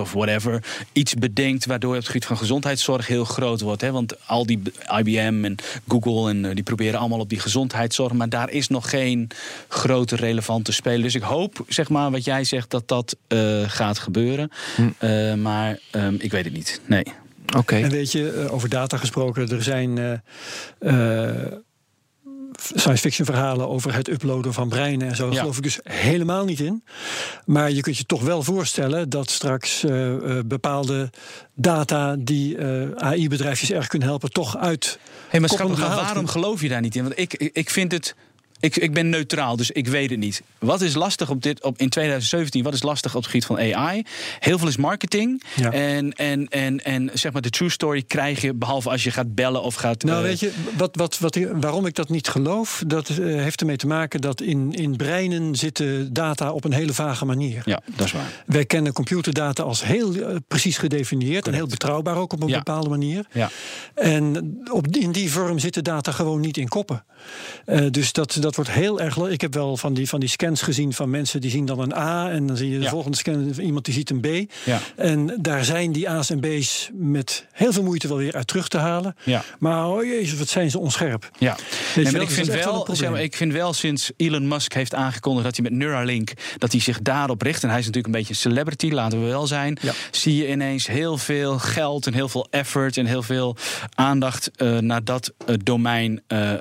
B: of whatever iets bedenkt waardoor het gebied van gezondheidszorg heel groot wordt. Hè? Want al die IBM en Google en uh, die proberen allemaal op die gezondheidszorg, maar daar is nog geen grote relevante speler. Dus ik hoop, zeg maar, wat jij zegt, dat dat uh, gaat gebeuren. Hm. Uh, maar um, ik weet het niet. Nee.
C: Oké. En weet je, over data gesproken, er zijn science fiction verhalen over het uploaden van breinen en zo. Daar geloof ik dus helemaal niet in. Maar je kunt je toch wel voorstellen dat straks uh, bepaalde data die uh, AI-bedrijfjes erg kunnen helpen, toch uit.
B: Hey, maar waarom geloof je daar niet in? Want ik, ik vind het ik, ik ben neutraal, dus ik weet het niet. Wat is lastig op dit, op, in 2017? Wat is lastig op het gebied van AI? Heel veel is marketing. En, en, en, en zeg maar de true story krijg je, behalve als je gaat bellen of gaat.
C: Nou, uh, weet je, wat, wat, wat, waarom ik dat niet geloof, dat uh, heeft ermee te maken dat in, in breinen zitten data op een hele vage manier.
B: Ja, dat is waar.
C: Wij kennen computerdata als heel uh, precies gedefinieerd en heel betrouwbaar ook op een ja. bepaalde manier. Ja. En op, in die vorm zitten data gewoon niet in koppen. dus dat, dat dat wordt heel erg. Ik heb wel van die, van die scans gezien van mensen die zien dan een A. En dan zie je de volgende scan van iemand die ziet een B. Ja. En daar zijn die A's en B's met heel veel moeite wel weer uit terug te halen. Ja. Maar oh jezus, wat zijn ze onscherp.
B: Ja. Nee, maar ik, vind wel, zeg maar, ik vind wel sinds Elon Musk heeft aangekondigd dat hij met Neuralink dat hij zich daarop richt. En hij is natuurlijk een beetje een celebrity, laten we wel zijn. Ja. Zie je ineens heel veel geld en heel veel effort en heel veel aandacht uh, naar dat uh, domein uh,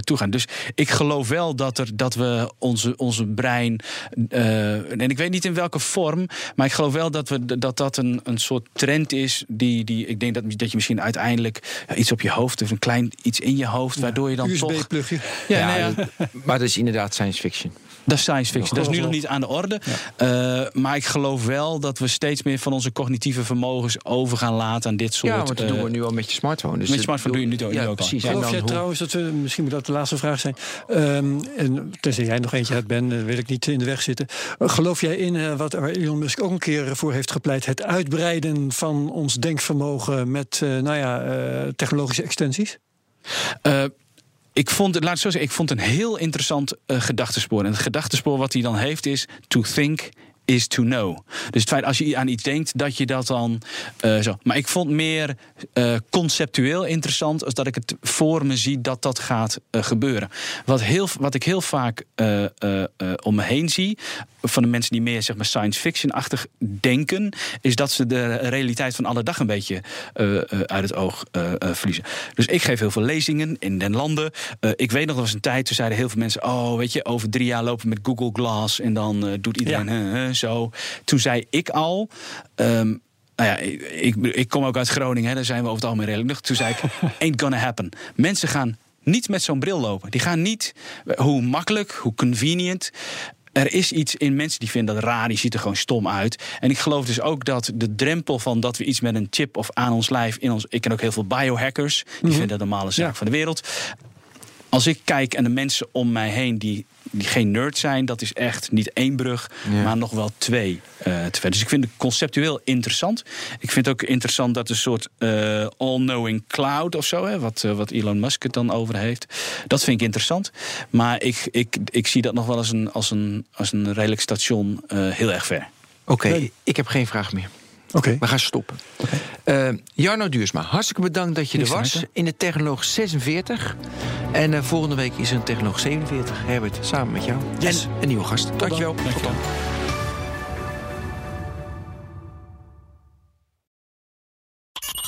B: toe gaan. Dus ik geloof wel dat, er, dat we onze, onze brein. Uh, en ik weet niet in welke vorm. Maar ik geloof wel dat we, dat, dat een, een soort trend is. Die, die ik denk dat, dat je misschien uiteindelijk iets op je hoofd. of een klein iets in je hoofd. waardoor je dan toch.
C: plugje
B: Ja, ja, nou
A: ja. maar dat is inderdaad science fiction.
B: Dat is science fiction. Dat is nu nog niet aan de orde. Uh, maar ik geloof wel dat we steeds meer van onze cognitieve vermogens over gaan laten aan dit soort. Ja,
A: want dat doen we nu al met je smartphone. Dus
B: met je smartphone doe je nu, nu ook
C: precies. Al. Geloof jij trouwens dat we, misschien moet dat de laatste vraag zijn. Um, en tenzij jij nog eentje hebt, Ben, wil ik niet in de weg zitten. Geloof jij in uh, wat Elon Musk ook een keer voor heeft gepleit: het uitbreiden van ons denkvermogen met uh, nou ja, uh, technologische extensies?
B: Ik vond, laat zo zeggen, ik vond een heel interessant uh, gedachtespoor. En het gedachtespoor wat hij dan heeft is to think is to know. Dus het feit als je aan iets denkt, dat je dat dan uh, zo. Maar ik vond meer uh, conceptueel interessant als dat ik het voor me zie dat dat gaat uh, gebeuren. Wat, heel, wat ik heel vaak om me heen zie, van de mensen die meer zeg maar, science fiction-achtig denken, is dat ze de realiteit van alle dag een beetje uit het oog verliezen. Dus ik geef heel veel lezingen in den landen. ik weet nog, er was een tijd, toen zeiden heel veel mensen: Oh, weet je, over drie jaar lopen met Google Glass en dan doet iedereen. Ja zo. Toen zei ik al. Um, nou ja, ik, ik, kom ook uit Groningen, hè, daar zijn we over het algemeen redelijk. Toen zei ik: Ain't gonna happen. Mensen gaan niet met zo'n bril lopen. Die gaan niet, hoe makkelijk, hoe convenient. Er is iets in mensen die vinden dat raar, die ziet er gewoon stom uit. En ik geloof dus ook dat de drempel van dat we iets met een chip of aan ons lijf in ons. Ik ken ook heel veel biohackers, die mm -hmm. vinden dat de normale zaak ja. van de wereld als ik kijk en de mensen om mij heen die, die geen nerd zijn, dat is echt niet één brug, maar nog wel twee. Uh, dus ik vind het conceptueel interessant. Ik vind het ook interessant dat een soort uh, all-knowing cloud of zo, hè, wat, uh, wat Elon Musk het dan over heeft. Dat vind ik interessant. Maar ik, ik, ik zie dat nog wel als een, als een, als een redelijk station heel erg ver.
A: Oké, ik heb geen vraag meer.
C: Oké.
A: We gaan stoppen. Okay. Uh, Jarno Duursma, hartstikke bedankt dat je er was. In de Technoloog 46. En uh, volgende week is er een Technoloog 47. Herbert, samen met jou.
C: Yes.
A: En een nieuwe gast. Dankjewel.
B: Tot dan.